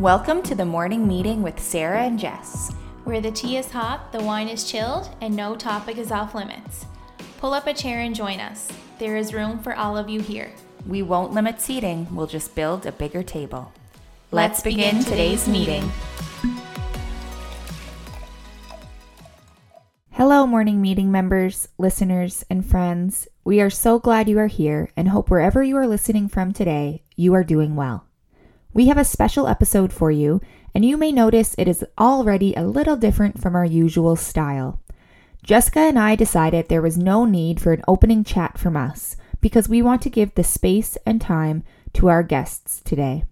Welcome to the morning meeting with Sarah and Jess. where the tea is hot, the wine is chilled, and no topic is off limits. Pull up a chair and join us. There is room for all of you here. We won't limit seating, we'll just build a bigger table. Let's begin today's meeting. Hello, morning meeting members, listeners, and friends. We are so glad you are here and hope wherever you are listening from today, you are doing well. We have a special episode for you, and you may notice it is already a little different from our usual style. Jessica and I decided there was no need for an opening chat from us because we want to give the space and time to our guests today.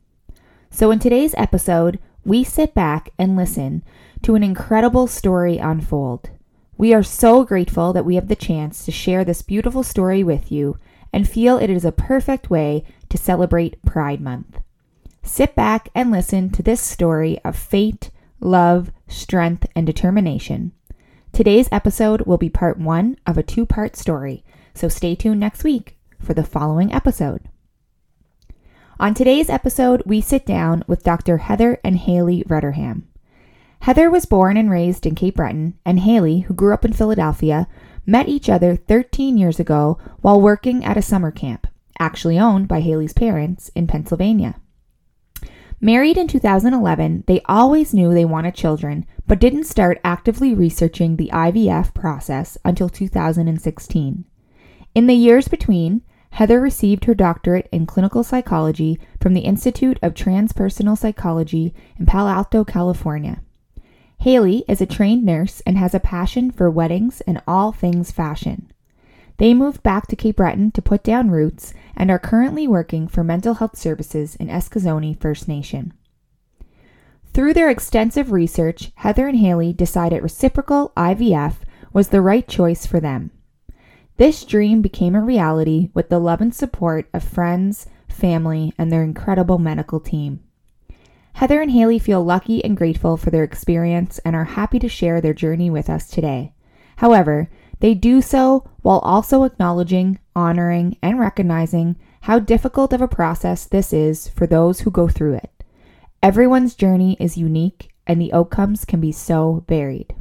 So, in today's episode, we sit back and listen to an incredible story unfold. We are so grateful that we have the chance to share this beautiful story with you and feel it is a perfect way to celebrate Pride Month. Sit back and listen to this story of fate, love, strength, and determination. Today's episode will be part one of a two part story, so stay tuned next week for the following episode. On today's episode, we sit down with Dr. Heather and Hayley Rudderham. Heather was born and raised in Cape Breton, and Hayley, who grew up in Philadelphia, met each other 13 years ago while working at a summer camp, actually owned by Hayley's parents in Pennsylvania. Married in 2011, they always knew they wanted children, but didn't start actively researching the IVF process until 2016. In the years between, Heather received her doctorate in clinical psychology from the Institute of Transpersonal Psychology in Palo Alto, California. Hayley is a trained nurse and has a passion for weddings and all things fashion. They moved back to Cape Breton to put down roots and are currently working for mental health services in Eskasoni First Nation. Through their extensive research, Heather and Hayley decided reciprocal IVF was the right choice for them. This dream became a reality with the love and support of friends, family, and their incredible medical team. Heather and Hayley feel lucky and grateful for their experience and are happy to share their journey with us today. However, they do so while also acknowledging, honoring, and recognizing how difficult of a process this is for those who go through it. Everyone's journey is unique, and the outcomes can be so varied.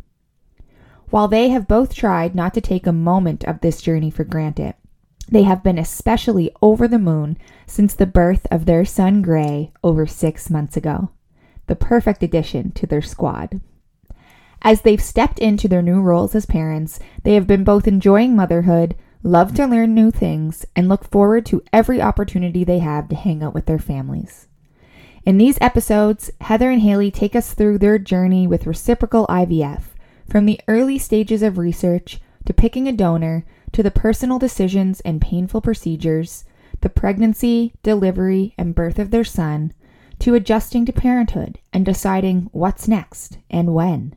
While they have both tried not to take a moment of this journey for granted, they have been especially over the moon since the birth of their son Grey over six months ago. The perfect addition to their squad. As they've stepped into their new roles as parents, they have been both enjoying motherhood, love to learn new things, and look forward to every opportunity they have to hang out with their families. In these episodes, Heather and Hayley take us through their journey with reciprocal IVF, from the early stages of research to picking a donor to the personal decisions and painful procedures, the pregnancy, delivery, and birth of their son, to adjusting to parenthood and deciding what's next and when.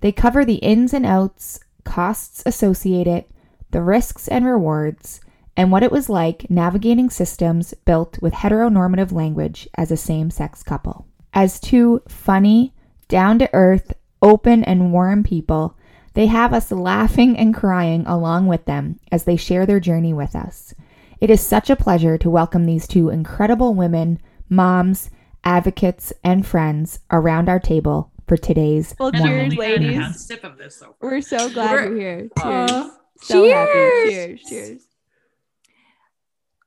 They cover the ins and outs, costs associated, the risks and rewards, and what it was like navigating systems built with heteronormative language as a same sex couple. As two funny, down to earth, open, and warm people, they have us laughing and crying along with them as they share their journey with us. It is such a pleasure to welcome these two incredible women, moms, advocates, and friends around our table for today's Well, cheers, only a ladies. sip of this so far. We're so glad We're- you're here. Aw. Cheers. So happy. Cheers. Cheers. Cheers.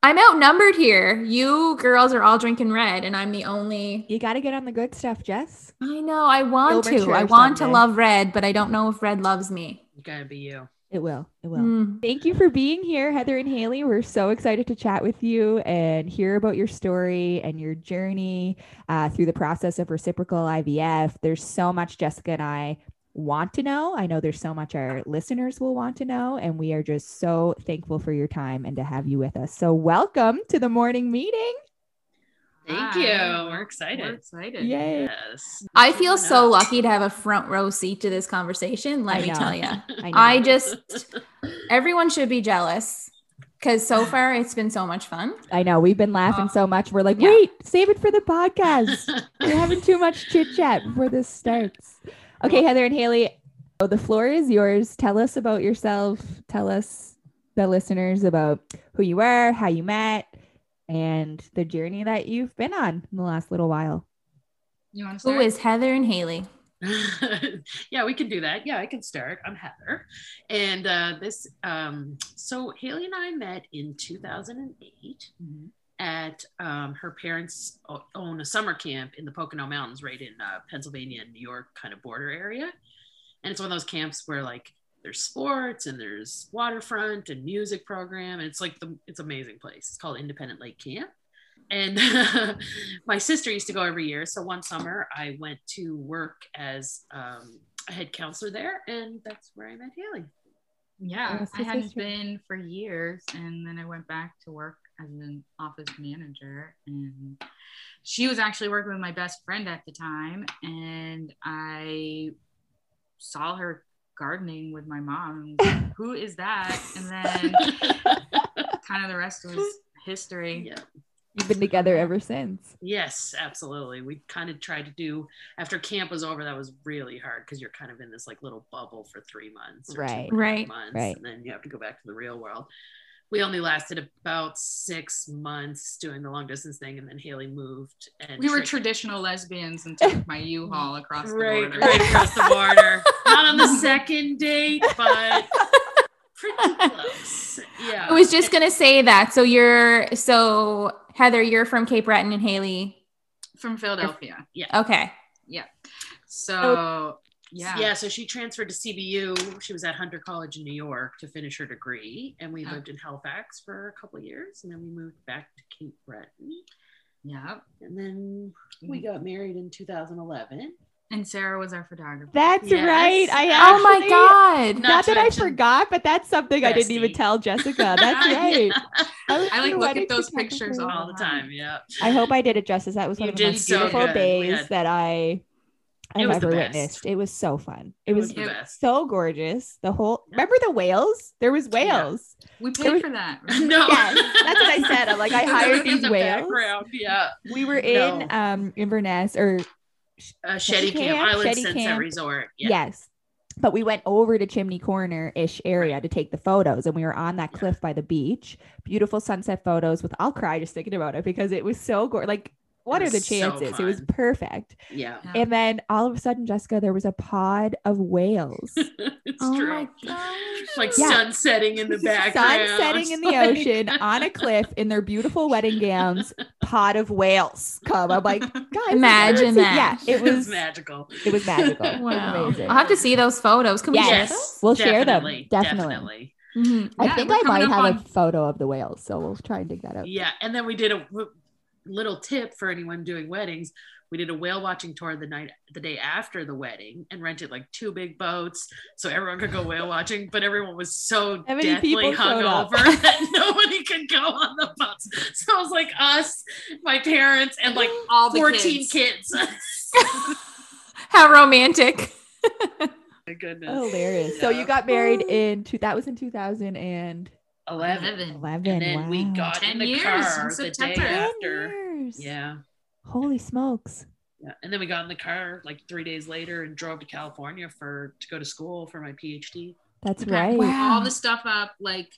I'm outnumbered here. You girls are all drinking red, and I'm the only. You got to get on the good stuff, Jess. I know. I want You'll to. I want to love red, but I don't know if red loves me. You gotta be you. It will. It will. Mm. Thank you for being here, Heather and Hayley. We're so excited to chat with you and hear about your story and your journey uh, through the process of reciprocal IVF. There's so much Jessica and I want to know. I know there's so much our listeners will want to know, and we are just so thankful for your time and to have you with us. So, welcome to the morning meeting. Thank Hi. you. We're excited. We're excited. Yay. Yes. I feel Turn so lucky to have a front row seat to this conversation. Let I me know. tell you. I. I just, everyone should be jealous because so far it's been so much fun. I know we've been laughing Oh. so much. We're like, Yeah. wait, save it for the podcast. We're having too much chit chat before this starts. Okay, Heather and Hayley, oh, the floor is yours. Tell us about yourself. Tell us, the listeners, about who you are, how you met, and the journey that you've been on in the last little while. You want to start? is Heather and Hayley? yeah, we can do that. Yeah, I can start. I'm Heather. And uh, this, um, so Hayley and I met in 2008 Mhm. At um, her parents own a summer camp in the Pocono Mountains, right in uh, Pennsylvania and New York kind of border area. And it's one of those camps where like there's sports and there's waterfront and music program. And it's like the, it's amazing place. It's called Independent Lake Camp. And my sister used to go every year. So one summer I went to work as um, a head counselor there, and that's where I met Hayley. Yeah, I hadn't yes, yes. been for years, and then I went back to work as an office manager. And she was actually working with my best friend at the time, and I saw her gardening with my mom. and like, Who is that? And then kind of the rest was history. yeah. You've been together ever since. Yes, absolutely. We kind of tried to do after camp was over. That was really hard because you're kind of in this like little bubble for three months, or Right. and a half Right. Months, Right. and then you have to go back to the real world. We only lasted about six months doing the long distance thing, and then Hayley moved. And We were tricked- traditional lesbians and took my U-Haul across the border. right across the border. Not on the second date, but pretty close. Yeah. I was just gonna say that. So you're so Heather, you're from Cape Breton and Hayley. From Philadelphia. Yeah. Okay. Yeah. So yeah. Yeah, so she transferred to CBU. She was at Hunter College in New York to finish her degree, and we Yeah. lived in Halifax for a couple of years, and then we moved back to Cape Breton, Yeah. and then we mm. got married in 2011. And Sarah was our photographer. That's Yes. right. I Oh my god. Not Not to that I forgot, but that's something I didn't even tell Jessica. That's right. I, I, like, look at those pictures all all the time. Yeah, I hope I did it justice. That was one You of the most so beautiful good. Days had- that I It I've was ever witnessed. It was so fun. It, it was, was so gorgeous. The whole Yeah. remember the whales? There was Yeah. whales. We paid was- for that. no, Yes, that's what I said. I'm like, I hired these the whales. Yeah, We were in No. um Inverness or uh, Chéticamp, Camp, Island Shetty Sunset Camp. Resort. Yeah. yes. But we went over to Chimney Corner ish area to take the photos, and we were on that cliff by the beach. Beautiful sunset photos. With I'll cry just thinking about it because it was so gorgeous. Like, what are the was so chances? it was perfect. yeah. Yeah. And then all of a sudden, Jessica, there was a pod of whales. it's Oh true. my gosh. Like Yeah. sun setting in the background. Sun setting in the Like- ocean on a cliff in their beautiful wedding gowns. Pod of whales come. I'm like, guys, Imagine I've never seen- that. Yeah, it was. magical. It was magical. It was Wow. amazing. I'll have to see those photos. Can we share Yes. those? We'll share them. Definitely, Definitely. Mhm. I think I might have on- a photo of the whales, so we'll try and dig that out. Yeah, and then we did a w- little tip for anyone doing weddings. We did a whale watching tour the night the day after the wedding and rented like two big boats so everyone could go whale watching but everyone was so deathly hungover that nobody could go on the boats. So it was like us my parents and like all 14 kids, kids. how romantic. My goodness. Hilarious. Yeah. so you got married in two that was in 2000 and 11 11 and then wow. we got Ten in the years car the day after yeah holy smokes yeah. and then we got in the car like three days later and drove to california for to go to school for my phd that's okay. right. Wow. All the stuff up like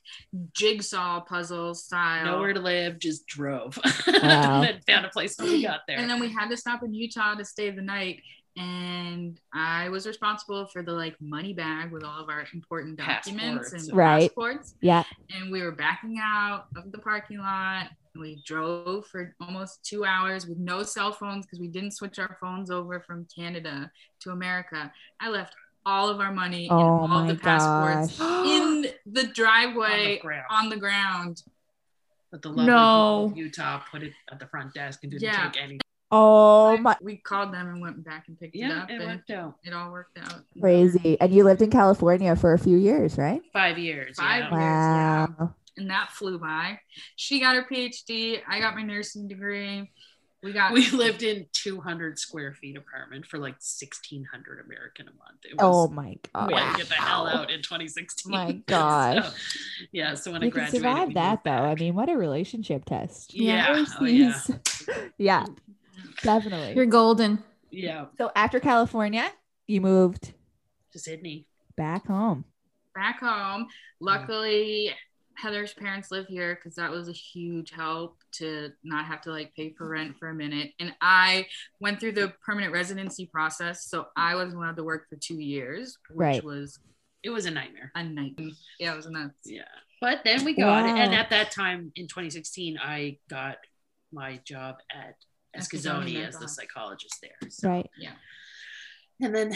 jigsaw puzzle style. Nowhere to live, just drove. Wow. and found a place when we got there. And then we had to stop in Utah to stay the night. And I was responsible for the like money bag with all of our important documents Passports. and Right. passports. Yeah. And we were backing out of the parking lot. And we drove for almost two hours with no cell phones because we didn't switch our phones over from Canada to America. I left all of our money Oh and all my of the passports gosh. in the on driveway the ground. on the ground. but the lovely No. people of Utah put it at the front desk and didn't Yeah. take any. Oh my We called them and went back and picked it Yeah, up, it and worked out. it all worked out. crazy. And you lived in California for a few years, right? Five years. Five yeah. years. yeah. Wow. and that flew by. She got her PhD. I got my nursing degree. We got We lived in 200 square feet apartment for like 1600 American a month. It was Oh my god. we had to get the hell out in 2016. My gosh. So, yeah. So when I You can graduated, survive we that moved though. I mean, what a relationship test. Yeah. Oh, yeah. Yeah, definitely. You're golden. Yeah. so after California, you moved To Sydney. back home. back home. Luckily, Heather's parents live here because that was a huge help to not have to like pay for rent for a minute. And I went through the permanent residency process. So I was allowed to work for two years, which Right. was It was a nightmare. a night. Yeah, it was nuts. Yeah. But then we got it. And at that time in 2016, I got my job at Eskasoni as the psychologist there. So, Right. Yeah. And then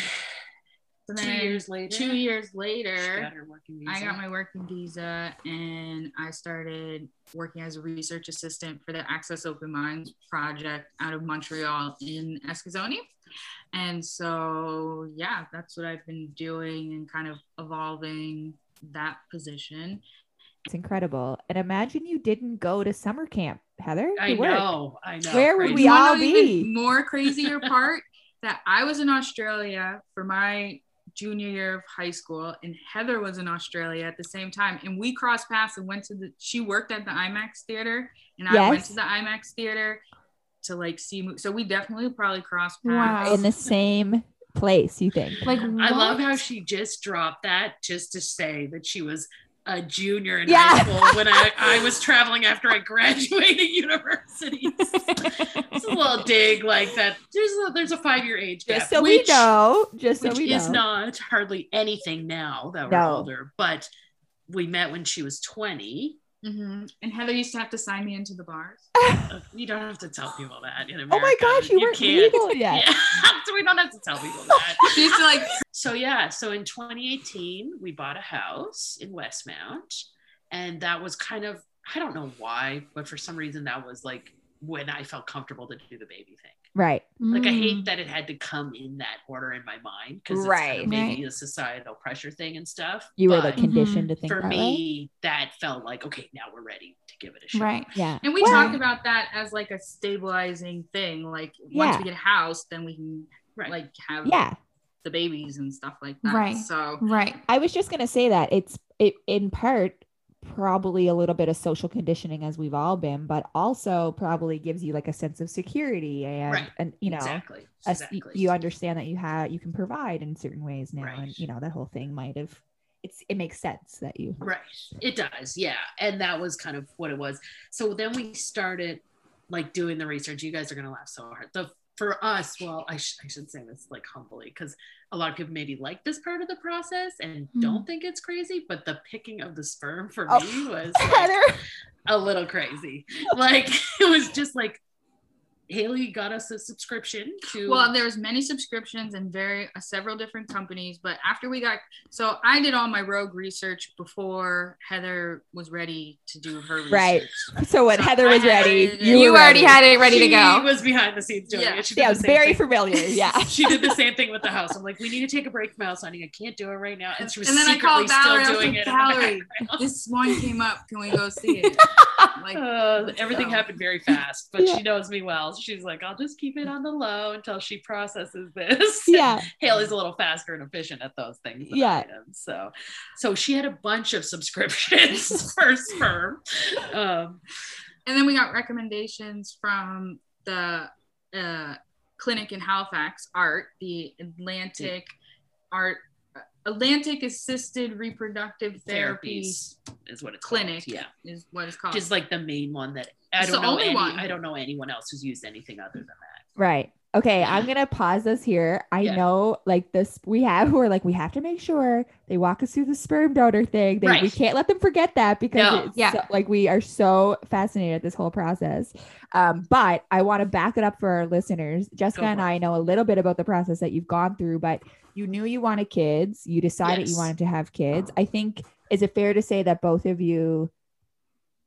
So two years later, Two years later, got her working visa. I got my working visa and I started working as a research assistant for the Access Open Minds project out of Montreal in Eskasoni. And so, yeah, that's what I've been doing and kind of evolving that position. It's incredible. And imagine you didn't go to summer camp, Heather. I to work. know. I know. Where would Crazy. we You all be? more crazier part that I was in Australia for my junior year of high school, and Heather was in Australia at the same time, and we crossed paths and went to the. She worked at the IMAX theater, and I went to the IMAX theater to like see. mo- So we definitely probably crossed Wow. paths. in the same place, you think? Like I love how she just dropped that just to say that she was a junior in Yeah. high school when I, I was traveling after I graduated university. it's a little dig like that. There's a, there's a five year age gap, Just so which, we know. Just so which we is know. not hardly anything now that we're No. older. But we met when she was 20. Mhm. And Heather used to have to sign me into the bars. You don't have to tell people that in America. Oh my gosh, you, weren't can't. legal yet. Yeah, so we don't have to tell people that. She used to like So yeah, so in 2018 we bought a house in Westmount, and that was kind of I don't know why, but for some reason that was like when I felt comfortable to do the baby thing. Right. Like I Mm. hate that it had to come in that order in my mind because Right. kind of maybe Right. a societal pressure thing and stuff. You were but like conditioned to think for that way. me, that felt like okay, now we're ready to give it a shot. Right. Yeah. And we Well, talked about that as like a stabilizing thing. Like once Yeah. we get a house, then we can Right. like have Yeah. the babies and stuff like that. Right. So Right. I was just gonna say that it's it in part probably a little bit of social conditioning as we've all been, but also probably gives you like a sense of security and Right. and you know exactly. a exactly. you understand that you have you can provide in certain ways now, and you know that whole thing might have it's it makes sense that you Right. It does. Yeah. And that was kind of what it was. So then we started like doing the research. You guys are going to laugh so hard. The for us, well, I, sh- I should say this like humbly because a lot of people maybe like this part of the process and Hmm. don't think it's crazy, but the picking of the sperm for Oh. me was like, a little crazy. Like it was just like Hayley got us a subscription to Well, there was many subscriptions and very uh, several different companies, but after we got so I did all my rogue research before Heather was ready to do her research. Right. So when So Heather I was ready, it- you, You, were already ready. had it ready to she go. was behind the scenes doing Yeah. it. She did Yeah, the was same very thing. familiar. Yeah. she did the same thing with the house. I'm like, we need to take a break from house hunting. I can't do it right now. And she was And then I secretly called Valerie. I still was doing like, it. Valerie, this one came up. Can we go see it? Like Uh, everything go. happened very fast, but Yeah. she knows me well. She's like, I'll just keep it on the low until she processes this. Yeah. Hayley's a little faster and efficient at those things. Than Yeah. I am. So, so she had a bunch of subscriptions for sperm. Um, And then we got recommendations from the uh, clinic in Halifax, ART, the Atlantic ART Atlantic Assisted Reproductive Therapy therapies is what it's Clinic Called. Yeah. is what it's called. Just like the main one that I It's don't the know only any, one. I don't know anyone else who's used anything other than that. Right. Okay, I'm gonna pause this here. I Yeah. know, like this, we have. We're like, we have to make sure they walk us through the sperm donor thing. They, We can't let them forget that because No. it's Yeah. so- like we are so fascinated at this whole process. Um, but I want to back it up for our listeners. Jessica Go and. I know a little bit about the process that you've gone through, but you knew you wanted kids. You decided you wanted to have kids. I think is it fair to say that both of you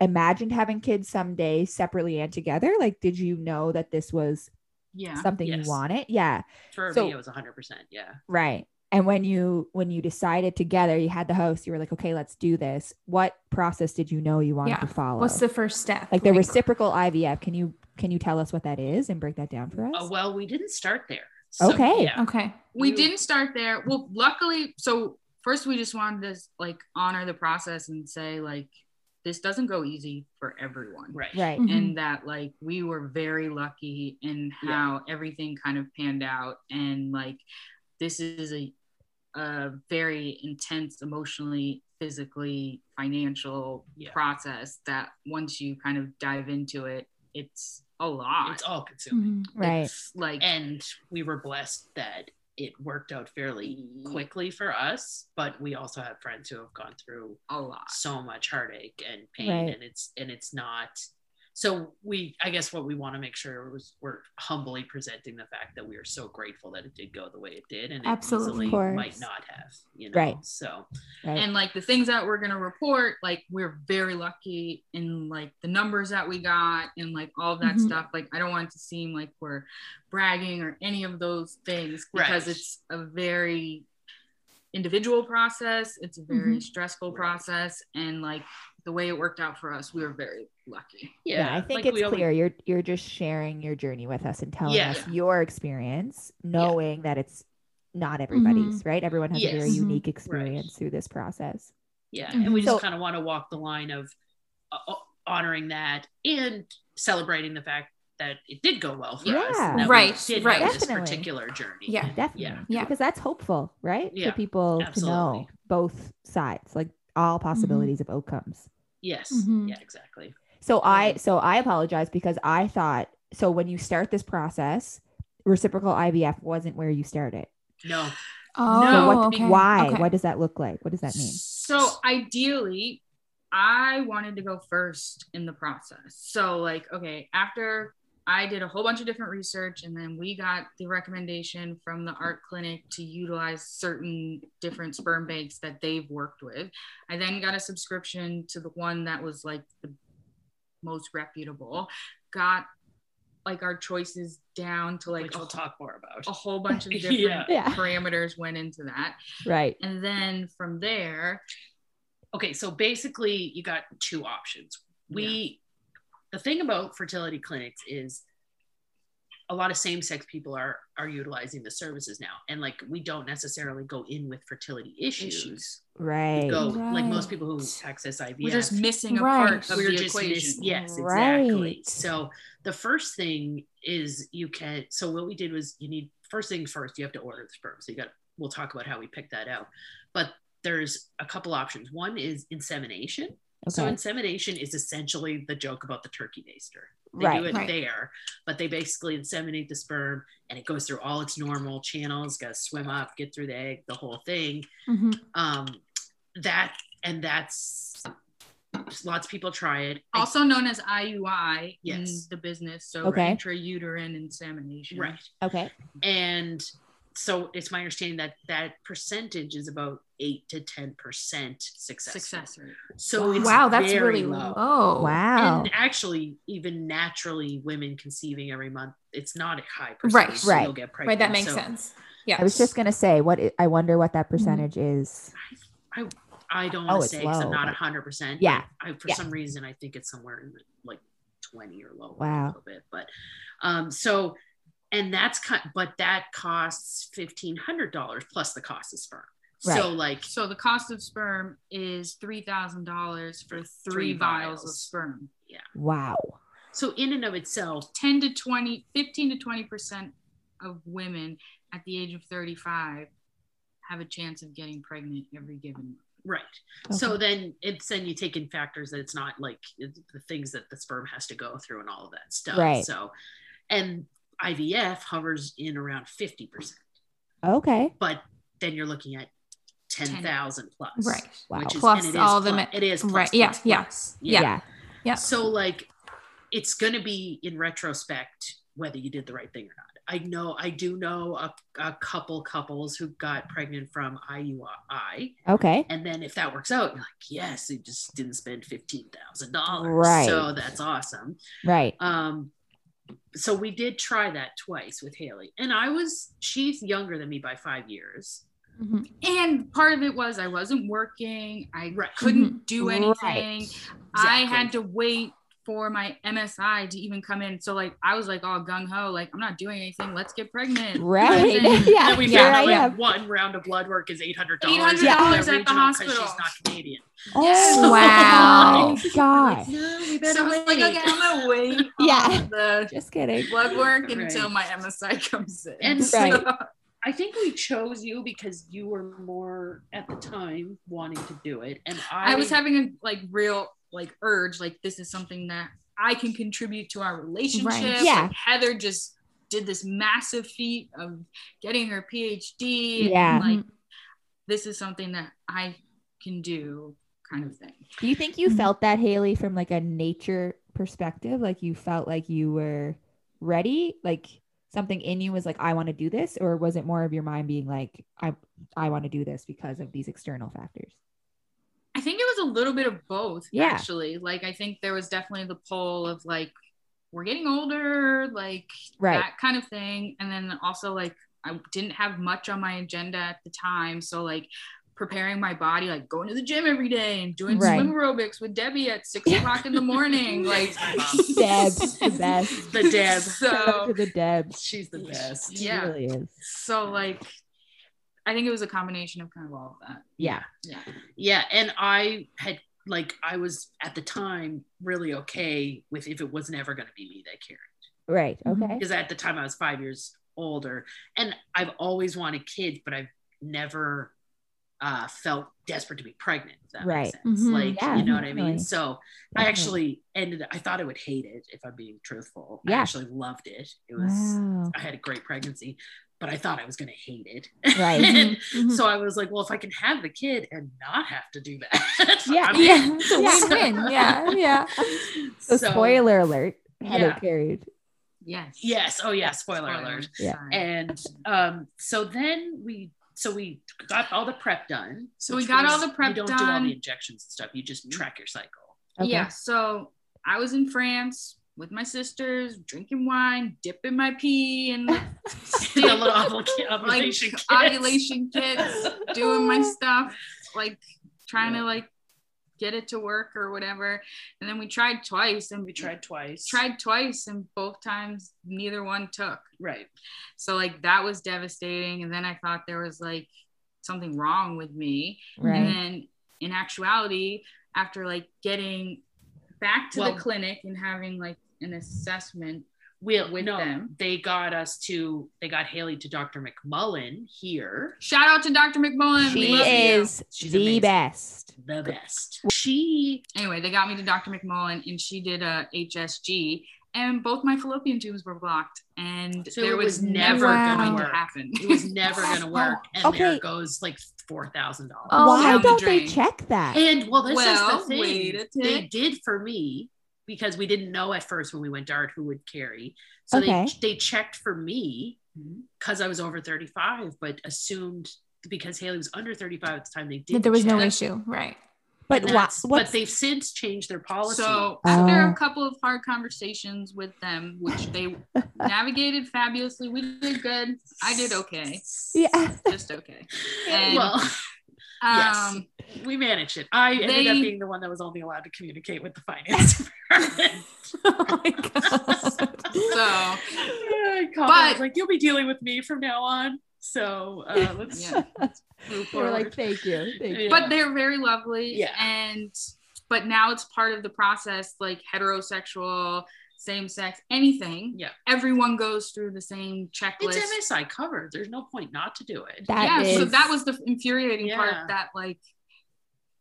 imagined having kids someday separately and together? Like, did you know that this was yeah. something Yes. you wanted? Yeah. For So- me, it was 100%. Yeah. Right. And when you when you decided together, you had the host, you were like, okay, let's do this. What process did you know you wanted Yeah. to follow? What's the first step? like the reciprocal IVF. Can you can you tell us what that is and break that down for us? Uh, well, we didn't start there. Okay. Yeah. Okay. we You- didn't start there. Well, luckily, so first we just wanted to like honor the process and say like this doesn't go easy for everyone. Right. right. Mhm. and that like we were very lucky in how everything kind of panned out and like this is a, a very intense emotionally physically financial Yeah. process that once you kind of dive into it, it's a lot. It's all consuming. Right. It's like And we were blessed that it worked out fairly quickly for us, but we also have friends who have gone through a lot. so much heartache and pain Right. and it's and it's not so we i guess what we want to make sure was we're humbly presenting the fact that we are so grateful that it did go the way it did and Absolutely. might not have you know Right. so Right. and like the things that we're gonna report like we're very lucky in like the numbers that we got and like all of that Mhm. stuff like i don't want it to seem like we're bragging or any of those things because Right. it's a very individual process it's a very Mhm. stressful Right. process and like the way it worked out for us we were very lucky yeah, I think like it's we always- clear you're you're just sharing your journey with us and telling Yeah. us your experience, knowing that it's not everybody's, mm-hmm. right? Everyone has a very unique mm-hmm. experience through this process. yeah and we mm-hmm. just So- kind of want to walk the line of uh, uh, honoring that and celebrating the fact that it did go well for us Yeah. and Right, we did right. have this Definitely. particular journey Yeah. Definitely. yeah Yeah. Because that's hopeful, right? Yeah, For people to know both sides, like all possibilities of outcomes. Yes Mhm. yeah exactly So I so I apologize because I thought so when you start this process, reciprocal IVF wasn't where you started. no Oh, So what okay. why? Okay. What does that look like? What does that mean? So ideally, I wanted to go first in the process. So like, okay, after I did a whole bunch of different research and then we got the recommendation from the ART clinic to utilize certain different sperm banks that they've worked with. I then got a subscription to the one that was like the most reputable. Got like our choices down to like Which we'll talk more about a whole bunch of different Yeah. Yeah. parameters went into that. Right. And then from there, okay so basically you got two options we the thing about fertility clinics is a lot of same-sex people are are utilizing the services now and like we don't necessarily go in with fertility issues, Issues. Right. go like most people who access ivf we're just missing a Right. part of we're the just equation. miss- yes Right. exactly so the first thing is you can so what we did was you need first things first you have to order the sperm so you got we'll talk about how we picked that out but there's a couple options one is insemination so insemination is essentially the joke about the turkey baster they do it Right. there but they basically inseminate the sperm and it goes through all its normal channels got to swim up get through the egg the whole thing Mhm. um that and that's lots of people try it I Also known as IUI Yes. in the business. So Okay. intrauterine insemination. Right. Okay. And so it's my understanding that that percentage is about eight to ten percent success. Success rate. So it's Wow, that's very really low. low. Wow. And actually, even naturally, women conceiving every month, it's not a high percentage. Right. so Right. You'll get pregnant. Right, that makes So sense. Yeah. I was just gonna say what i- I wonder what that percentage is. I, I don't Oh, want to it's say because I'm not but- hundred percent. Yeah. I, for Yeah. some reason, I think it's somewhere in the, like twenty or low. Wow. a little bit. But um, so and that's kind, but that costs fifteen hundred dollars plus the cost of sperm. right. So like So the cost of sperm is three thousand dollars for For three three vials. of sperm yeah Wow. so in and of itself, 10 to 20, 15 to 20 percent of women at the age of 35 have a chance of getting pregnant every given month. right. So then it's then you take in factors that it's not like uh, the things that the sperm has to go through and all of that stuff. Right. So and IVF hovers in around fifty percent. Okay. but then you're looking at 10,000 plus. Right. Wow. Which is, Plus and it is all the plus- me- it is plus, right, yeah, plus, yeah, plus. Yeah. Yeah. So like it's going to be in retrospect whether you did the right thing or not. I know I do know a, a couple couples who got pregnant from IUI Okay. and then if that works out you're like yes, you just didn't spend $15,000. Right. So that's awesome. Right. Um, so we did try that twice with Hayley, and I was she's younger than me by five years. Mhm. And part of it was I wasn't working. I Right. couldn't do Right. anything. I had to wait for my MSI to even come in. So like I was like all gung ho, like I'm not doing anything. Let's get pregnant. Right. And yeah. then we here found I out like am. one round of blood work is eight hundred dollars. $800 at the hospital. she's not Canadian. Oh Wow. my gosh. No, we So I was like, okay, I'm gonna wait Yeah. the Just kidding. blood work Right. until my MSI comes in. And Right. So- I think we chose you because you were more at the time wanting to do it, and I, I was having a like real like urge, like this is something that I can contribute to our relationship. Yeah. Like, Heather just did this massive feat of getting her PhD. Yeah. And, like this is something that I can do, kind of thing. Do you think you Mhm. felt that Hayley from like a nature perspective? Like you felt like you were ready? Like something in you was like, I want to do this? Or was it more of your mind being like, I I want to do this because of these external factors? I think it was a little bit of both, Yeah. actually. Like I think there was definitely the pull of like we're getting older, like Right. that kind of thing. And then also like I didn't have much on my agenda at the time. So like preparing my body, like going to the gym every day and doing Right. swim aerobics with Debbie at six o'clock in the morning. like Deb's the best. the Deb. Shout So to the Debs. She's the best. She Yeah. really is. so like I think it was a combination of kind of all of that. Yeah. Yeah. Yeah, and I had like I was at the time really okay with if it was never going to be me that carried Right. Mhm. Okay. because at the time I was five years older, and I've always wanted kids, but I've never uh, felt desperate to be pregnant. If that Right. makes sense. Mhm. Like Yeah, you know what I mean. So I actually ended. I thought I would hate it if I'm being truthful. I Yeah. actually loved it. It was. Wow. I had a great pregnancy, but I thought I was going to hate it. Right. And Mhm. so I was like, well, if I can have the kid and not have to do that, Yeah. I'm Yeah, in. it's a win-win. Yeah, yeah. So, spoiler alert. Heather Yeah. carried. Yes. Yes. Oh yeah. Spoiler, alert. Yeah. And um, so then we, so we got all the prep done. So we which got all the prep done. You don't do all the injections and stuff. You just track your cycle. Okay. Yeah. So I was in France with my sisters, drinking wine, dipping my pee, and like, little ovula- ovulation kits. ovulation kits, doing my stuff, like trying to like get it to work or whatever. And then we tried twice, and We tried twice. tried twice, and both times neither one took. Right. So like that was devastating. And then I thought there was like something wrong with me. And then in actuality, after like getting back to Well- the clinic and having like an assessment, We With no, them. they got us to. They got Hayley to Dr. McMullen here. shout out to Dr. McMullen. She is She's the amazing. best. The best. She Anyway, they got me to Dr. McMullen and she did a HSG and both my fallopian tubes were blocked and So there was, was never never going gonna happen. it was never gonna work, and Okay. there goes like four thousand dollars. Oh, Why don't they check that? And well, this Well, is the thing they did for me because we didn't know at first when we went dart who would carry. So Okay. they they checked for me mm-hmm. because I was over thirty five, but assumed because Hayley was under thirty five at the time they did. That there was no issue, right? but And wha- that's- but they've since changed their policy. So after Oh. a couple of hard conversations with them, which they navigated fabulously, we did good. I did okay, yeah. just okay. And, well, yes. Um, we managed it. I ended up being the one that was only allowed to communicate with the finance department. oh my god. so I called But- I was like, you'll be dealing with me from now on. So uh, let's Yeah. move They were forward. like, thank you. Thank you. Yeah. but they're very lovely Yeah. and but now it's part of the process like heterosexual same sex anything Yeah. everyone goes through the same checklist it's MSI covered. There's no point not to do it. That yeah so that was the infuriating Yeah. part that like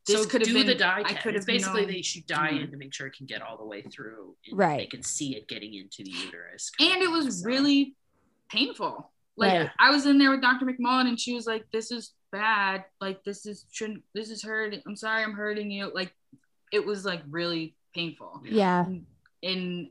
this so could have do been the dye i test. could have basically known. they shoot dye Mhm. in to make sure it can get all the way through. And Right. They can see it getting into the uterus. and it was So- really painful like Right. i was in there with dr mcmullen and she was like this is bad like this is shouldn't this is hurting i'm sorry i'm hurting you like it was like really painful yeah. and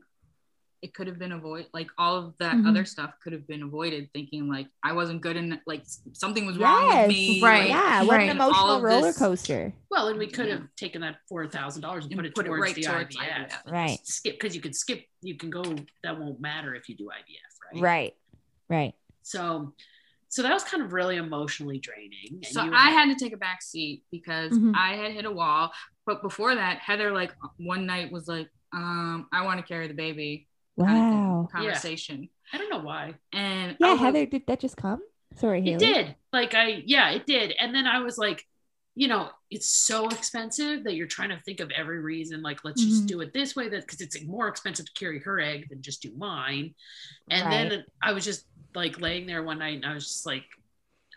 it could have been avoided like all of that Mhm. other stuff could have been avoided thinking like i wasn't good in like something was wrong Yes. with me Right. like, Yeah. What right. an All emotional of roller this- coaster. Well, and we could have taken that four thousand dollars and And put it put it towards right the towards IVF. IVF. Right. Skip because you could skip. You can go. That won't matter if you do IVF, right? Right. Right. So, so that was kind of really emotionally draining. and so you were- i had to take a back seat because Mhm. i had hit a wall but before that heather like one night was like um i want to carry the baby kind of thing, Wow. conversation I don't know why. and Yeah, I was Heather, did that just come? Sorry, Hayley. It did. Like I, yeah, it did. And then I was like, you know, it's so expensive that you're trying to think of every reason. Like, let's just Mhm. do it this way. That because it's more expensive to carry her egg than just do mine. And Right. then I was just like laying there one night, and I was just like,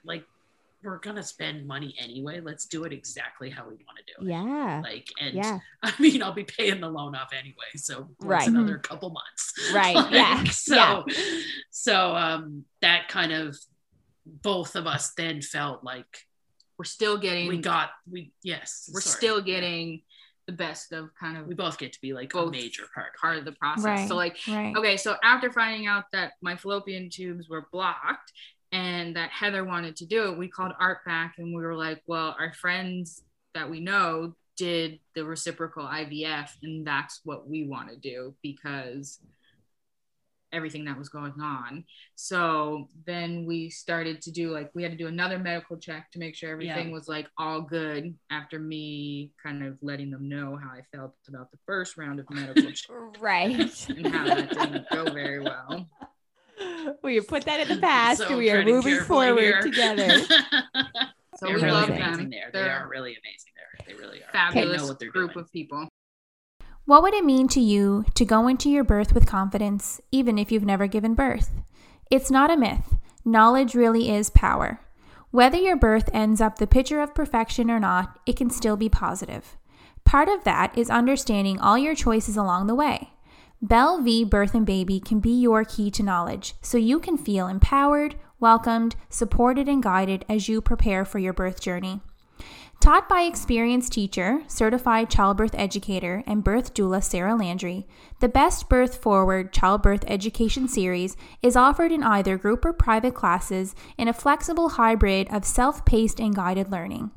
like we're gonna spend money anyway. Let's do it exactly how we want to do it. Yeah. Like, and Yeah. I mean, I'll be paying the loan off anyway, so what's Right. another couple months, Right, Like, yeah, So, so um, that kind of both of us then felt like We're still getting we got we yes, we're sorry. still getting the best of kind of we both get to be like a major part. part of the process. Right. So like Right. okay, so after finding out that my fallopian tubes were blocked and that Heather wanted to do it, we called ART back and we were like, well, our friends that we know did the reciprocal IVF and that's what we want to do because everything that was going on. So then we started to do like we had to do another medical check to make sure everything Yeah. was like all good after me kind of letting them know how I felt about the first round of medical check Right. and how that didn't go very well. We have put that in the past. So we are moving forward here. together. So they're we really love amazing them. there. They They're are really amazing there. They really are. fabulous They know what they're group doing. of people. What would it mean to you to go into your birth with confidence, even if you've never given birth? It's not a myth. Knowledge really is power. Whether your birth ends up the picture of perfection or not, it can still be positive. Part of that is understanding all your choices along the way. Belle V Birth and Baby can be your key to knowledge so you can feel empowered, welcomed, supported, and guided as you prepare for your birth journey. Taught by experienced teacher, certified childbirth educator, and birth doula Sarah Landry, the Best Birth Forward Childbirth Education Series is offered in either group or private classes in a flexible hybrid of self paced and guided learning.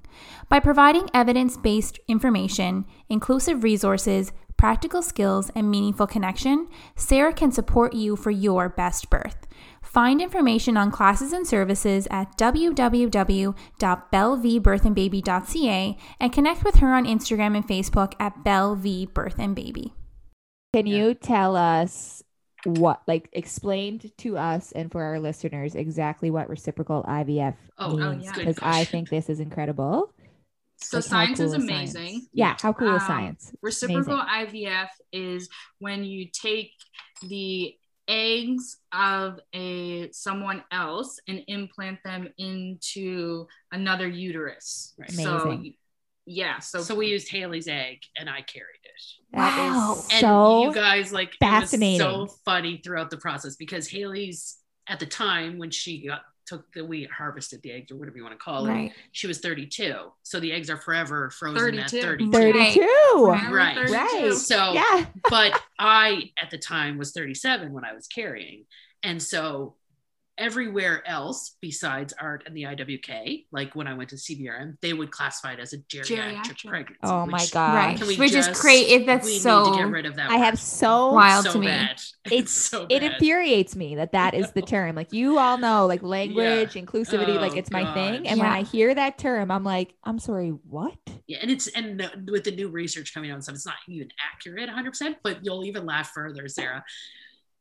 By providing evidence based information, inclusive resources, practical skills, and meaningful connection, Sarah can support you for your best birth. Find information on classes and services at www.bellevbirthandbaby.ca and connect with her on Instagram and Facebook at Belle V Birth and Baby. Can you tell us what, like, explained to us and for our listeners exactly what reciprocal IVF Oh, oh, means? yeah. Good Because I think this is incredible. So Like, how science is amazing. science? Yeah, how cool is Um, science? Reciprocal IVF is when you take the eggs of a someone else and implant them into another uterus. Right. So yeah, so So we used Hayley's egg, and I carried it. That is Wow. And so you guys like fascinating. It was so funny throughout the process because Hayley's at the time when she got took the we harvested the eggs or whatever you want to call it. Right. She was 32, so the eggs are forever frozen 32. at 32. 32. Right. Right. 32. Right. So, Yeah. but I at the time was 37 when I was carrying, and so everywhere else besides ART and the IWK, like when I went to CBRM, they would classify it as a geriatric, Geriatric. pregnancy. Oh my God. Right. Can we Which is just- great. If that's we so. need to get rid of that. I have so Wild so to me. bad. It's- It's so it infuriates me that that is the term. Like you all know, like language, inclusivity, like Oh, it's my God. thing. And when I hear that term, I'm like, I'm sorry, what? Yeah, and it's and the, with the new research coming out and stuff, it's not even accurate 100. percent But you'll even laugh further, Sarah.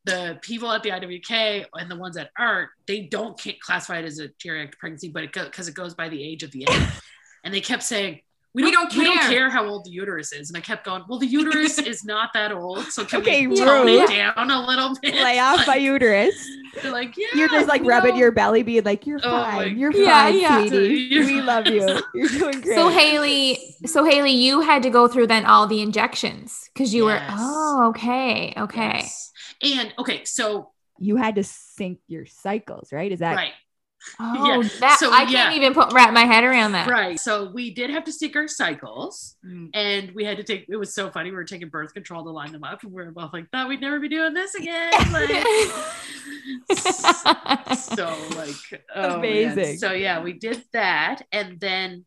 The people at the IWK and the ones at ART, they don't can't classify it as a geriatric pregnancy, but it because it goes by the age of the egg. and they kept saying. We We don't, don't we don't care." care how old the uterus is. And I kept going, well, the uterus is not that old. So can Okay, we tone rude. it down a little bit? Lay off my uterus. They're like, yeah. You're just like we rubbing your belly, being like, You're Oh fine. You're Yeah, fine, yeah. sweetie. You're we love you. You're doing great. So Hayley, so Hayley, you had to go through then all the injections because you Yes. were. Oh, okay, okay. Yes. And okay, so you had to sync your cycles, right? Is that right. Oh, Yeah. that So, I yeah. can't even put wrap my head around that. Right. So we did have to sync our cycles Mm. and we had to take it was so funny. We were taking birth control to line them up and we were both like, thought we'd never be doing this again. Like so like oh. Amazing. So yeah, we did that. And then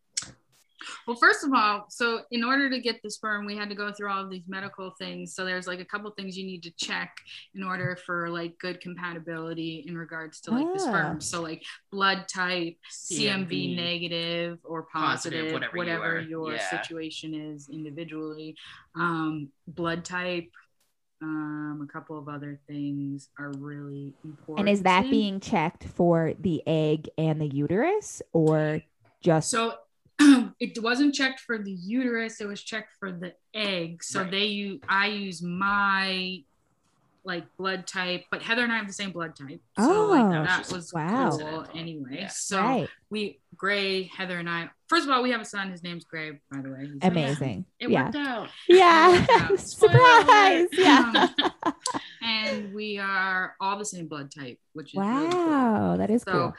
Well, first of all, so in order to get the sperm, we had to go through all of these medical things. So there's like a couple things you need to check in order for like good compatibility in regards to like the Ah. sperm. So like blood type, CMV, CMV, negative or Positive, positive, whatever whatever, you your Yeah. situation is individually. Um, blood type, um, a couple of other things are really important. and is that being checked for the egg and the uterus or just So it wasn't checked for the uterus, it was checked for the egg. So Right. they use I use my like blood type, but Heather and I have the same blood type. Oh, so like that was wow. cool anyway. Yeah. So right. we Grey, Heather and I first of all, we have a son, his name's Grey, by the way. He's Amazing. It yeah. worked out. Yeah. Yeah. Surprise. Yeah. Um, and we are all the same blood type, which is really cool. wow. That is So,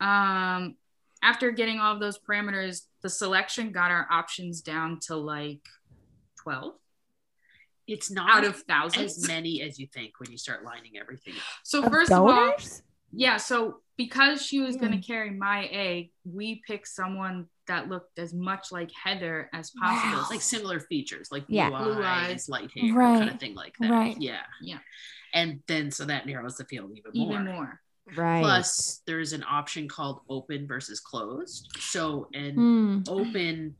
cool. um, after getting all of those parameters, the selection got our options down to like 12 It's not out of as thousands. many as you think when you start lining everything up. So, Of first of all, yeah, so because she was going Hmm. to carry my egg, we picked someone that looked as much like Heather as possible. Wow. Like similar features, like blue, Yeah. eyes, Blue eyes. light hair, Right. kind of thing like that. Right. Yeah. Yeah. And then so that narrows the field even more. even more. Right. Plus, there's an option called open versus closed. So an Mm. open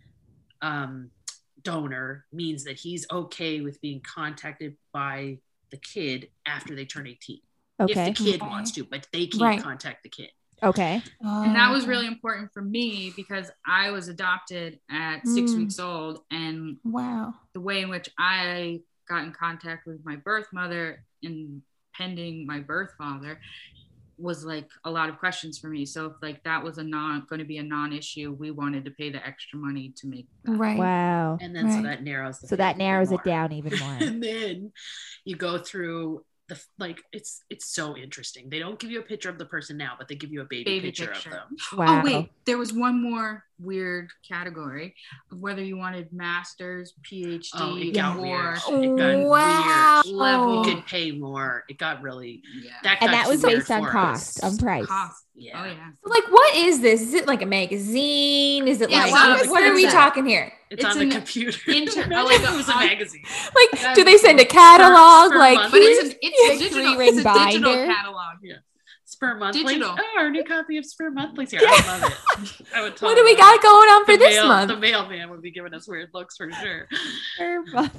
um, donor means that he's okay with being contacted by the kid after they turn 18. okay. If the kid Okay. wants to, but they can't Right. contact the kid. Okay. and that was really important for me because I was adopted at six Mm. weeks old, and wow. the way in which I got in contact with my birth mother and pending my birth father was like a lot of questions for me. So if like that was a non going to be a non-issue, we wanted to pay the extra money to make that. Right. Wow. And then so that narrows the So that narrows it down even more. and then you go through the like it's it's so interesting. They don't give you a picture of the person now, but they give you a baby, Baby picture, picture. of them. Wow. Oh wait, there was one more weird category of whether you wanted masters, PhD, Oh, it got or weird. It got Wow. weird. Level. You could pay more. It got really yeah. that And that was based on cost, on price. cost. Yeah. Oh yeah. Like, what is this? Is it like a magazine? Is it Yeah, like, what what, is are we talking here? It's, It's on the computer. inter- No, oh, like it was a magazine. Like, do they send a cool. catalog? Per Like. But it's an it's a digital Three-ring it's a digital binder. catalog. Spur Monthly. Digital. Oh, our new copy of Spur Monthly's here. I love it. I would what totally do we got going on for this mail- month? The mailman would be giving us weird looks for sure. Per.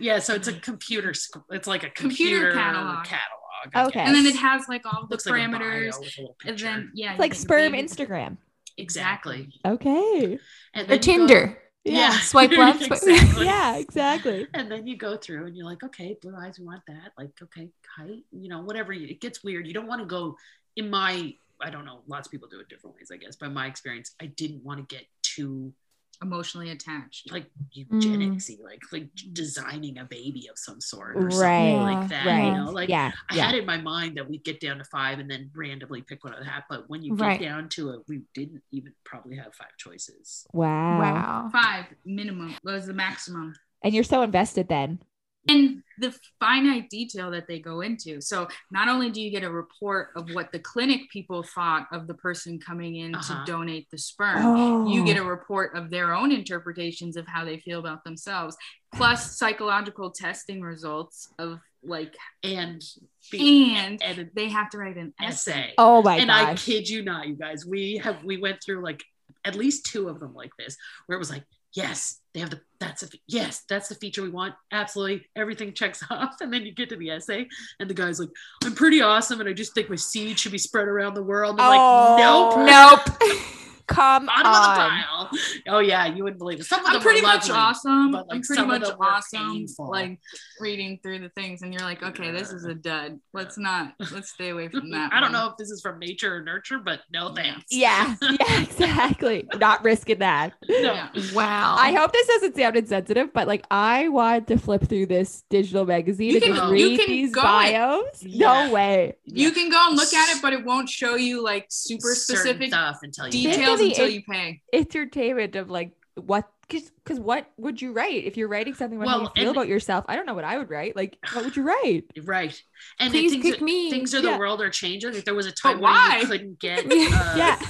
Yeah, so it's a computer. It's like a Computer computer, catalog. catalog. Okay. And then it has like all the looks like parameters. with a little and then yeah, It's like get sperm Instagram. exactly. Okay. And or then go- Tinder? Yeah, Swipe left, swipe- exactly. Yeah, exactly. And then you go through and you're like, okay, blue eyes, we want that. Like, okay, height, you know, whatever. It gets weird. You don't want to go in my, I don't know, lots of people do it different ways, I guess. But my experience, I didn't want to get too emotionally attached. like Mm. eugenicsy, like like designing a baby of some sort or something Right. like that. Right. You know, like yeah. I yeah. had in my mind that we'd get down to five and then randomly pick one of that. But when you Right. get down to it, we didn't even probably have five choices. Wow. Wow. Five minimum was the maximum. And you're so invested then. And the finite detail that they go into. So not only do you get a report of what the clinic people thought of the person coming in Uh-huh. to donate the sperm, Oh. you get a report of their own interpretations of how they feel about themselves, plus psychological testing results of like, And be, and and they have to write an essay. essay. Oh my and I kid you not, you guys, we have we went through like at least two of them like this, where it was like, yes, they have the that's a yes, that's the feature we want. Absolutely, everything checks off. And then you get to the essay, and the guy's like, I'm pretty awesome, and I just think my seed should be spread around the world. And I'm Oh, like, nope, Nope. Come bottom of the on. pile. Oh yeah, you wouldn't believe it. Some of I'm them pretty much lovely, awesome. but, like, I'm pretty much awesome. painful. Like reading through the things, and you're like, okay, this is a dud. Let's not. Let's stay away from that. I don't know if this is from nature or nurture, but no thanks. Yeah. Yeah, exactly. Not risking that. No. Yeah. Wow. I hope this doesn't sound insensitive, but like I want to flip through this digital magazine You and can- just you read can these go it. bios. Yeah. No way. You can go and look at it, but it won't show you like super Certain specific stuff until you details Maybe until you pay. Entertainment of like what because because what would you write if you're writing something about how you Well, feel about yourself? I don't know what I would write. Like, what would you write? Right. And Please things, pick are, me. things are Yeah. the world are changing. Like there was a time why? when you couldn't get uh, yeah,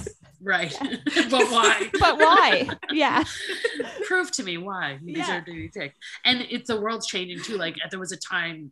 right. but why? but why? Yeah, Prove to me why these Yeah. are doing tick. And it's the world's changing too. Like there was a time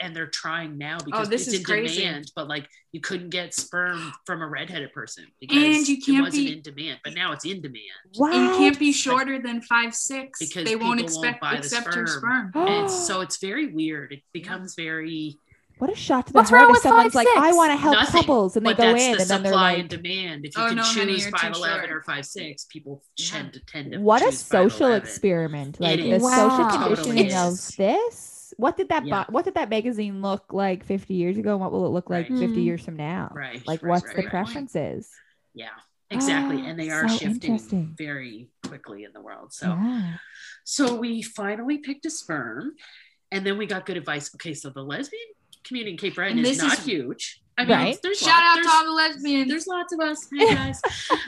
and they're trying now oh, because Oh, this it's is in crazy. demand, but like you couldn't get sperm from a redheaded person because And you can't it wasn't be- in demand. But now it's in demand. wow. And you can't be shorter than five six. Because they won't people won't expect buy the accept your sperm. sperm. And it's, so it's very weird. It becomes very What a shot to the What's heart wrong if with someone's five, like, I want to help Nothing. couples, and they but go that's in, the and then they're supply like, and demand. If you Oh, can no, choose you're five eleven or five six, people Yeah. tend to tend to what a social 5'11". experiment! Like It the is. social conditioning Totally of this what did that Yeah. bo- what did that magazine look like 50 years ago and what will it look like Right. 50 Mm. years from now Right, like right, what's right, the right. preferences Yeah, exactly. And they are So shifting very quickly in the world. So, yeah. so we finally picked a sperm, and then we got good advice. Okay, so the lesbian community in Cape Breton And is not is- huge. I mean, Right. there's Shout lot- out there's, to all the lesbians. There's lots of us, hey guys.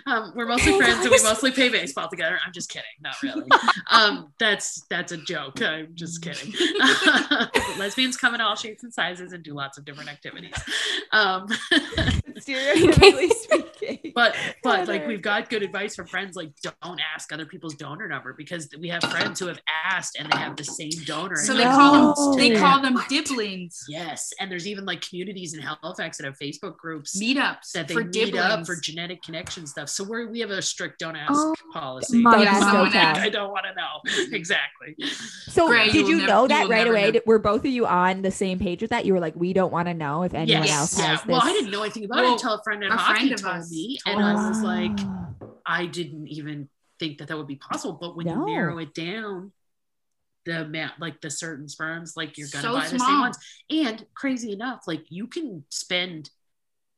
Um, we're mostly friends and we mostly play baseball together. I'm just kidding, not really. Um, that's that's a joke. I'm just kidding. Lesbians come in all shapes and sizes and do lots of different activities. Um, stereotypically speaking but but like we've got good advice from friends like don't ask other people's donor number because we have friends who have asked and they have the same donor so they call them they call them diblings. yes and there's even like communities in halifax that have facebook groups Meetups that they for meet up for genetic connection stuff so we're we have a strict don't ask Oh, policy my Don't Yeah, ask, someone don't tell. asked. I don't want to know exactly. so Grey, did will you never- know you that will right away know. Were both of you on the same page with that you were like we don't want to know if anyone yes, else yeah. has this Well, I didn't know anything about Well, it until a friend at a hockey friend of told us me, told and I was like, I didn't even think that that would be possible. But when No. you narrow it down, the amount, like the certain sperms, like you're gonna So buy the same ones. And crazy enough, like you can spend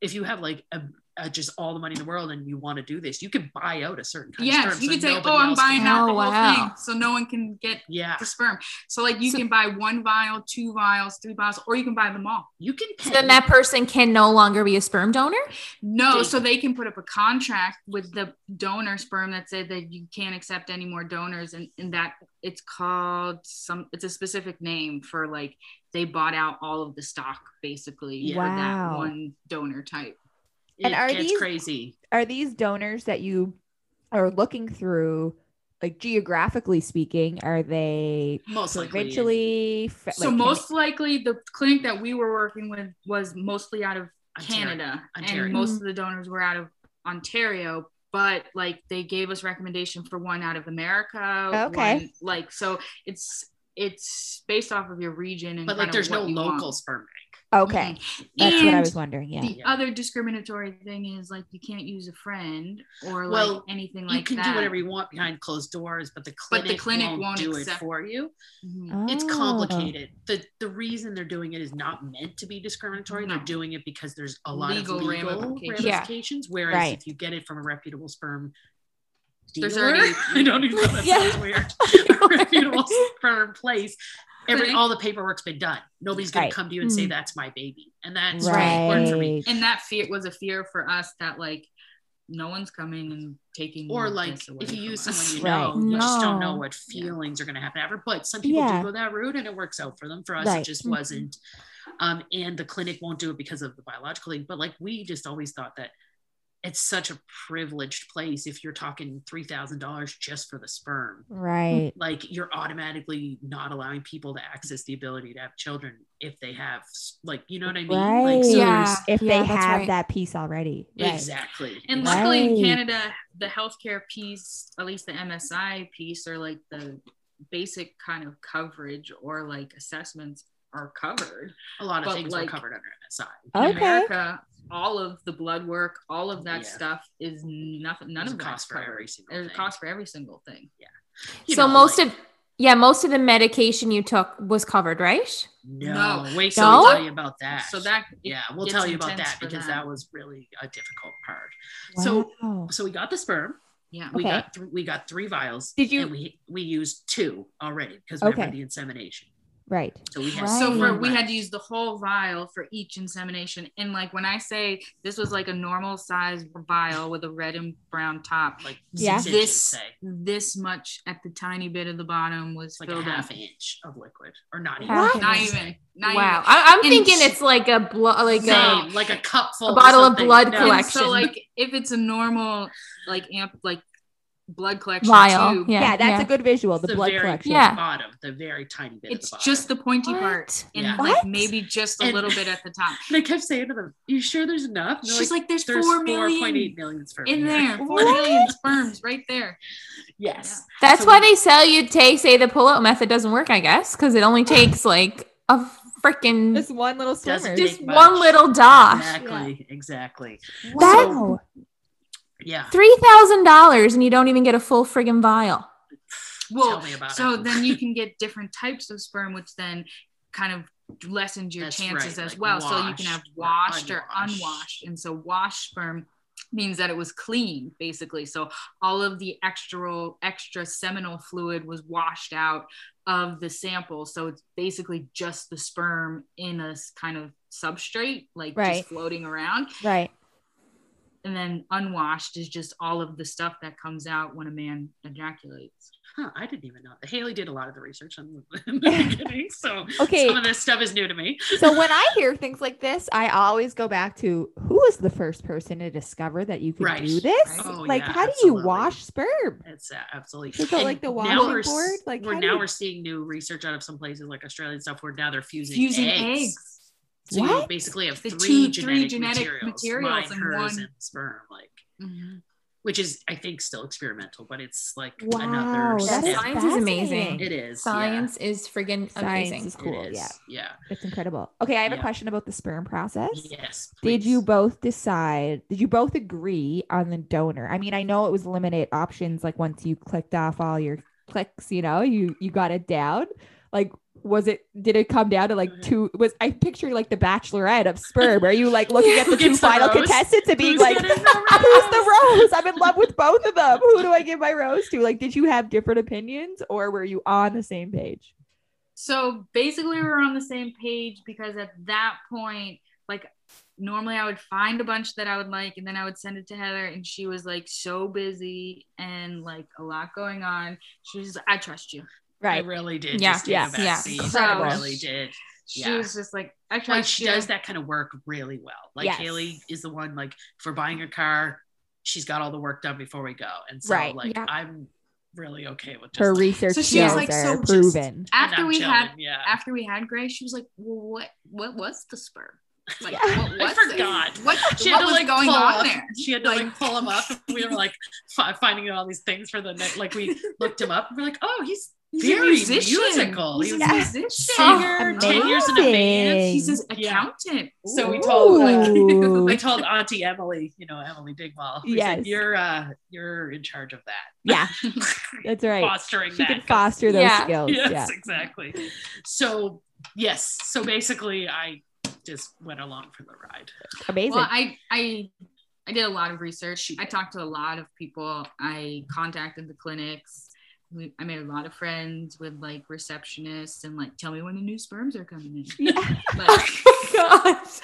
if you have like a, a just all the money in the world and you want to do this, you can buy out a certain kind of sperm. you so could say, "Oh, I'm else can buying out Oh, the whole wow. thing," so no one can get. Yeah, the sperm. So like you So- can buy one vial, two vials, three vials, or you can buy them all. you can So then that person can no longer be a sperm donor? No, They- so they can put up a contract with the donor sperm that said that you can't accept any more donors, and, and that it's called some. It's a specific name for like they bought out all of the stock basically for Wow. that one donor type. It And are gets these- crazy. are these donors that you are looking through like geographically speaking are they Most likely. provincially So like, most likely the clinic that we were working with was mostly out of Ontario. Canada, Ontario. and most mm-hmm. of the donors were out of Ontario. But like they gave us recommendation for one out of America. Okay. one- like so, it's it's based off of your region and But like there's no what want. local sperm bank. Okay Mhm. that's what i was wondering yeah The other discriminatory thing is like you can't use a friend or Well, like anything like that. you can that. do whatever you want behind closed doors, but the But clinic, the clinic won't, won't do accept- it for you. Mhm. It's Oh. complicated. The the reason they're doing it is not meant to be discriminatory. No. They're doing it because there's a lot Legal of legal ramifications. ramifications. Yeah. Whereas Right. if you get it from a reputable sperm There's already- I don't even know that Yeah. sounds weird. a reputable sperm place. Every Clinic. all the paperwork's been done. Nobody's gonna Right. come to you and say Mm. that's my baby, and that's right important for me. and that fear was a fear for us that like no one's coming and taking or like if you use us. someone you Right. know, you just don't know what feelings are going to happen after. But some people Yeah. do go that route, and it works out for them. For us, Right. it just Mhm. wasn't. Um, and the clinic won't do it because of the biological thing. But like we just always thought that it's such a privileged place. If you're talking three thousand dollars just for the sperm, right like you're automatically not allowing people to access the ability to have children if they have, like you know what I mean? right Like so Yeah. if Yeah, they have right. that piece already right. exactly. and exactly. luckily in canada the healthcare piece at least the msi piece or like the basic kind of coverage or like assessments are covered a lot of but, things like- were covered under MSI. in Okay. america all of the blood work all of that Yeah. stuff is nothing none There's of a that's cost for every covered single there's a thing. cost for every single thing You so know, most like- of yeah, most of the medication you took was covered, right? No, No. wait till No? we tell you about that. so that yeah, we'll tell you about that because them. that was really a difficult part. So Wow. so we got the sperm. yeah We Okay. got th- we got three vials. Did you- And we we used two already because we Okay. have the insemination. Right So we had Right. So for we had to use the whole vial for each insemination. And like when I say this was like a normal size vial with a red and brown top, like Yeah. this this much at the tiny bit of the bottom was It's like a half up. inch of liquid, or not even. Half Not even. Not wow, even. I, I'm And thinking it's like a blood, like a like a cup full, a bottle of blood No, And collection. so like if it's a normal like amp like blood collection vial. tube, Yeah, yeah, that's yeah. a good visual the, the blood very collection Yeah. bottom, the very tiny bit. it's at the just the pointy What? part and Yeah. like maybe just a And- little bit at the top. And I kept saying to them, "You sure there's enough?" She's like, there's, "There's four 4.8 million million sperm in here." there. Four What? million sperms right there. Yes. That's So why we- they sell you take say the pull out method doesn't work, I guess, because it only takes like a freaking just one little Doesn't swimmer just one little dot. Exactly. Exactly. wow Yeah. Three thousand dollars and you don't even get a full friggin' vial. Well, Tell me about so it. then you can get different types of sperm, which then kind of lessens your That's chances right, as like well. so you can have washed or unwashed. unwashed. And so washed sperm means that it was clean basically so all of the extra extra seminal fluid was washed out of the sample so it's basically just the sperm in a kind of substrate like Right. just floating around Right. And then unwashed is just all of the stuff that comes out when a man ejaculates Huh, I didn't even know. Hayley did a lot of the research on the, in beginning, so Okay. some of this stuff is new to me. So when I hear things like this, I always go back to who was the first person to discover that you could Right. do this? Right. Oh, like, yeah, how do absolutely. you wash sperm? It's uh, absolutely. Is it like the now washing we're board? Like, we're now you- we're seeing new research out of some places like Australia and stuff where now they're fusing, fusing eggs. eggs, So you What? basically have The two genetic, genetic materials, materials mine, in hers, one- and sperm, like mm-hmm. which is I think still experimental, but it's like Wow, another that step. Science is amazing. It is Science is friggin' Science amazing. is cool. It is, Yeah, yeah. it's incredible. Okay, I have a question about the sperm process. Yes. Did you both decide? Did you both agree on the donor? I mean, I know it was limited options. Like once you clicked off all your clicks, you know, you you got it down. Like, was it? Did it come down to like two? Was I picture like the Bachelorette of sperm? Are you like looking at the two gets the final contestants and being Who's like, the "Who's the rose? I'm in love with both of them. Who do I give my rose to?" Like, did you have different opinions, or were you on the same page? So basically, we were on the same page because at that point, like, normally I would find a bunch that I would like, and then I would send it to Heather, and she was like so busy and like a lot going on. She was, I trust you. I really did. Yeah, just take yeah, yeah. seat. Incredible. I really did. She Yeah. was just like, I trust Like she you. does that kind of work really well. Like Yes. Hayley is the one like for buying a car, she's got all the work done before we go. And so Right. like Yeah. I'm really okay with just Her like, research So she was, like, are so just- proven. After we chilling, had yeah. after we had Grace, she was like, well, what what was the sperm? Like, Yeah. what I was it? forgot. What, she what had to was like going on up, there? She had to like, Like- pull him up. We were like fi- finding out all these things for the next. Like we looked him up. and we're like, oh, he's He's very a musician. musical. He's He a was Yeah. musician. singer, ten years in a band. He's an Yeah. accountant. So we told like I told Auntie Emily, you know Emily Digwall. we said, Yes. you're uh you're in charge of that. Yeah, that's right. fostering She that. can 'cause- foster those Yeah. skills. Yes, Yeah. exactly. So yes, so basically I just went along for the ride. Amazing. Well, I I I did a lot of research. I talked to a lot of people. I contacted the clinics. We, I made a lot of friends with like receptionists and like tell me when the new sperms are coming in. yeah. But oh Gosh.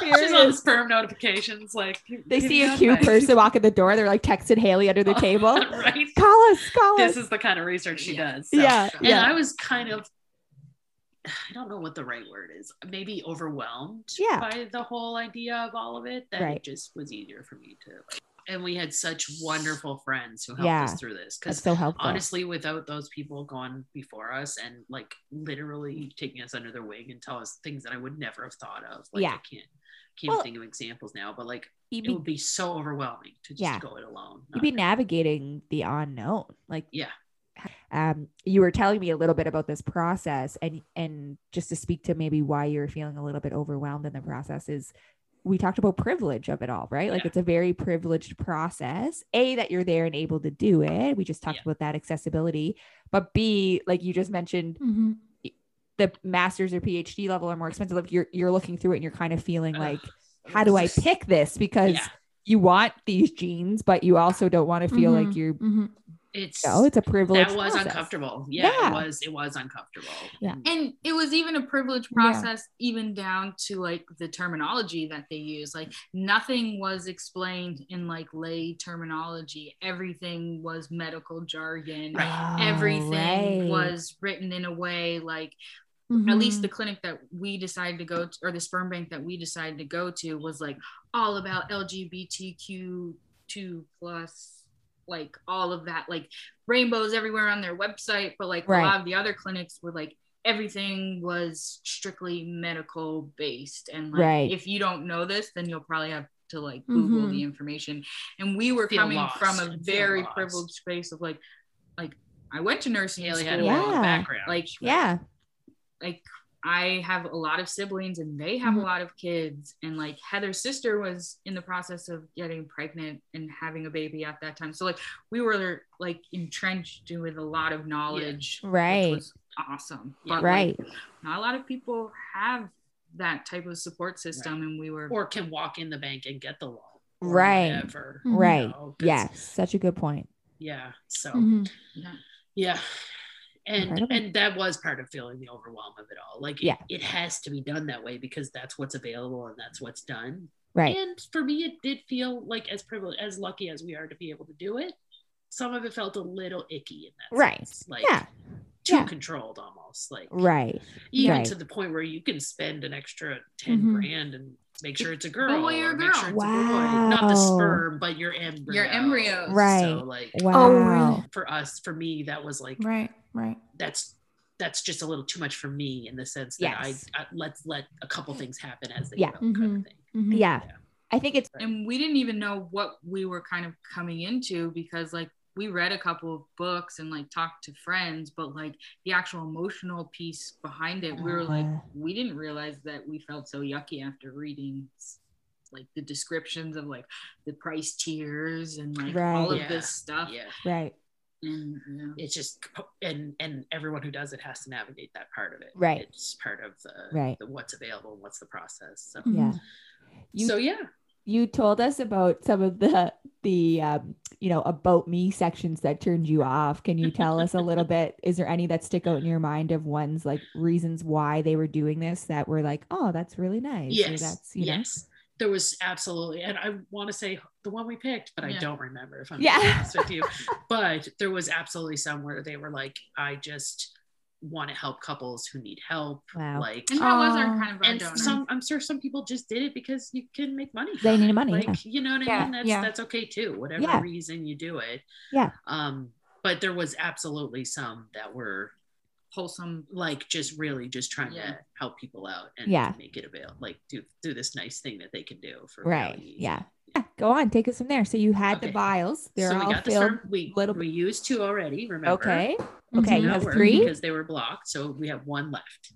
She's on sperm notifications like They see a cute advice. person walk in the door. They're like texting Hayley under the table. right? Call us, call This us. is the kind of research she Yeah. does. so. yeah, And yeah, I was kind of, I don't know what the right word is, maybe overwhelmed Yeah. by the whole idea of all of it. That Right. it just was easier for me to, like, and we had such wonderful friends who helped Yeah. us through this. Because so helpful. honestly, without those people going before us and like literally taking us under their wing and tell us things that I would never have thought of, like Yeah. I can't, can't Well, think of examples now, but like you'd it would be so overwhelming to just Yeah. go it alone. you'd be navigating the unknown. Like, Yeah. um, you were telling me a little bit about this process, and and just to speak to maybe why you're feeling a little bit overwhelmed in the process is. We talked about privilege of it all, right? Like Yeah. it's a very privileged process. A that you're there and able to do it. We just talked Yeah. about that accessibility. But B, like you just mentioned, Mhm. the master's or PhD level are more expensive. Like you're you're looking through it and you're kind of feeling Ugh. like, how do I pick this? Because Yeah. you want these genes, but you also don't want to feel like Mhm. you're Mhm. It's know, it's a privilege. that was process. uncomfortable. Yeah, Yeah. it was. It was uncomfortable. Yeah. And it was even a privilege Yeah. process even down to like the terminology that they use like nothing was explained in like lay terminology everything was medical jargon Oh, everything right. was written in a way like at Mhm. least the clinic that we decided to go to or the sperm bank that we decided to go to was like all about lgbtq2 plus like all of that like rainbows everywhere on their website but like Right. a lot of the other clinics were like everything was strictly medical based and like Right. if you don't know this then you'll probably have to like google Mhm. the information and we were Feel coming lost from a feel very lost. privileged space of like like i went to nursing Hayley school had a Yeah. yeah. background. Like, Yeah. like I have a lot of siblings and they have Mhm. a lot of kids and like Heather's sister was in the process of getting pregnant and having a baby at that time. So like we were like entrenched with a lot of knowledge. which Right. was awesome. Yeah. But right. like, not a lot of people have that type of support system, and we were or can walk in the bank and get the loan. Right. Whatever. Mhm. you Right. Yes. Such a good point. Yeah. So Mhm. yeah. yeah. And Incredible. and that was part of feeling the overwhelm of it all. Like it- Yeah. it, has to be done that way because that's what's available and that's what's done. Right. And for me, it did feel like as privileged, as lucky as we are to be able to do it. Some of it felt a little icky in that Right. sense, like Yeah. too Yeah. controlled almost, like Right. even Right. to the point where you can spend an extra 10 Mhm. grand and make sure it's a girl boy or or make sure girl. it's not the sperm but your embryo Your embryos. Right. so like Wow. Oh, really? for us for me that was like Right, right. that's that's just a little too much for me in the sense that Yes. I, I let's let a couple things happen as they Yeah. go kind Mhm. of thing Mhm. Yeah. Yeah. I think it's and we didn't even know what we were kind of coming into because like we read a couple of books and like talked to friends but like the actual emotional piece behind it we were like Uh. we didn't realize that we felt so yucky after reading like the descriptions of like the price tiers and like all of Right. this stuff yeah right. And yeah. it's just and and everyone who does it has to navigate that part of it Right. it's part of the, Right. the what's available and what's the process so. Yeah. You so yeah you told us about some of the the um, you know about me sections that turned you off can you tell us a little bit is there any that stick out in your mind of ones like reasons why they were doing this that were like oh that's really nice yes that's you know yes there was absolutely and i want to say the one we picked but i don't remember if i'm Yeah. honest with you but there was absolutely some where they were like i just want to help couples who need help Wow. like and that was our Oh. kind of our and donor. some i'm sure some people just did it because you can make money They need money, like yeah. you know what i Yeah, mean that's yeah. that's okay too whatever Yeah. reason you do it Yeah. um but there was absolutely some that were wholesome like just really just trying Yeah. to help people out and Yeah. make it available like do do this nice thing that they can do for right really easy. yeah yeah go on take us from there so you had the vials they're so we all got filled sperm. We little we used two already. Remember? okay Mhm. okay you have three because they were blocked. So we have one left.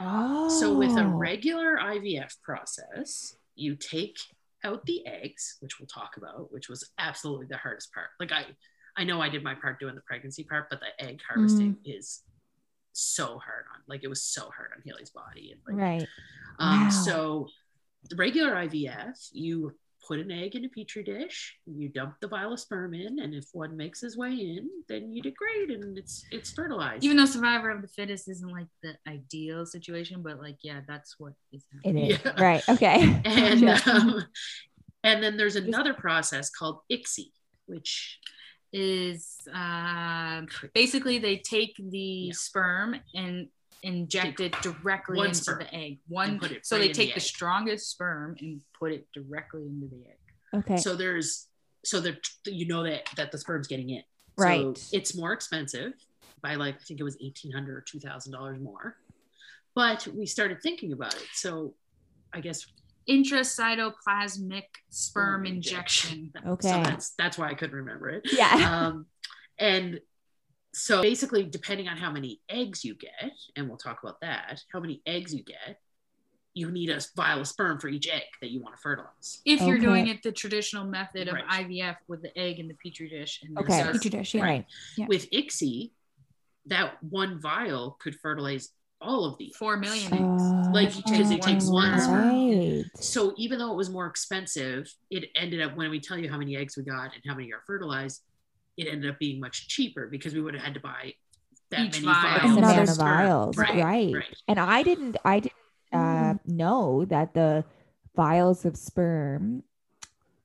oh So with a regular IVF process, you take out the eggs, which we'll talk about, which was absolutely the hardest part. Like I, I know I did my part doing the pregnancy part, but the egg harvesting is so hard on. Like it was so hard on Hayley's body. And like, right um, Wow. So the regular IVF, you put an egg in a petri dish, you dump the vial of sperm in, and if one makes his way in, then you did great, and it's it's fertilized. even though survivor of the fittest isn't like the ideal situation but like yeah that's what is happening is Yeah. right okay and um, and then there's another process called ICSI, which is um, basically they take the Yeah. sperm and inject Take it directly one into sperm the egg. One, so right they in the take the, strongest sperm and put it directly into the egg. okay so there's so that you know that that the sperm's getting in. Right. So it's more expensive by like I think it was eighteen hundred or two thousand dollars more. But we started thinking about it. So I guess Intracytoplasmic sperm Sperm injection. Okay. So that's that's why I couldn't remember it. yeah Um, and so basically, depending on how many eggs you get, and we'll talk about that, how many eggs you get, you need a vial of sperm for each egg that you want to fertilize. If you're Okay. doing it the traditional method of Right. IVF with the egg in the petri dish. And then Okay. Petri dish, yeah. right With ICSI, that one vial could fertilize all of these. Four million eggs. Uh, Like, because it takes one right So even though it was more expensive, it ended up when we tell you how many eggs we got and how many are fertilized, it ended up being much cheaper because we would have had to buy that Each many vial. vials. Another amount of of sperm. vials Right, right, right. and i didn't i didn't uh Mm. know that the vials of sperm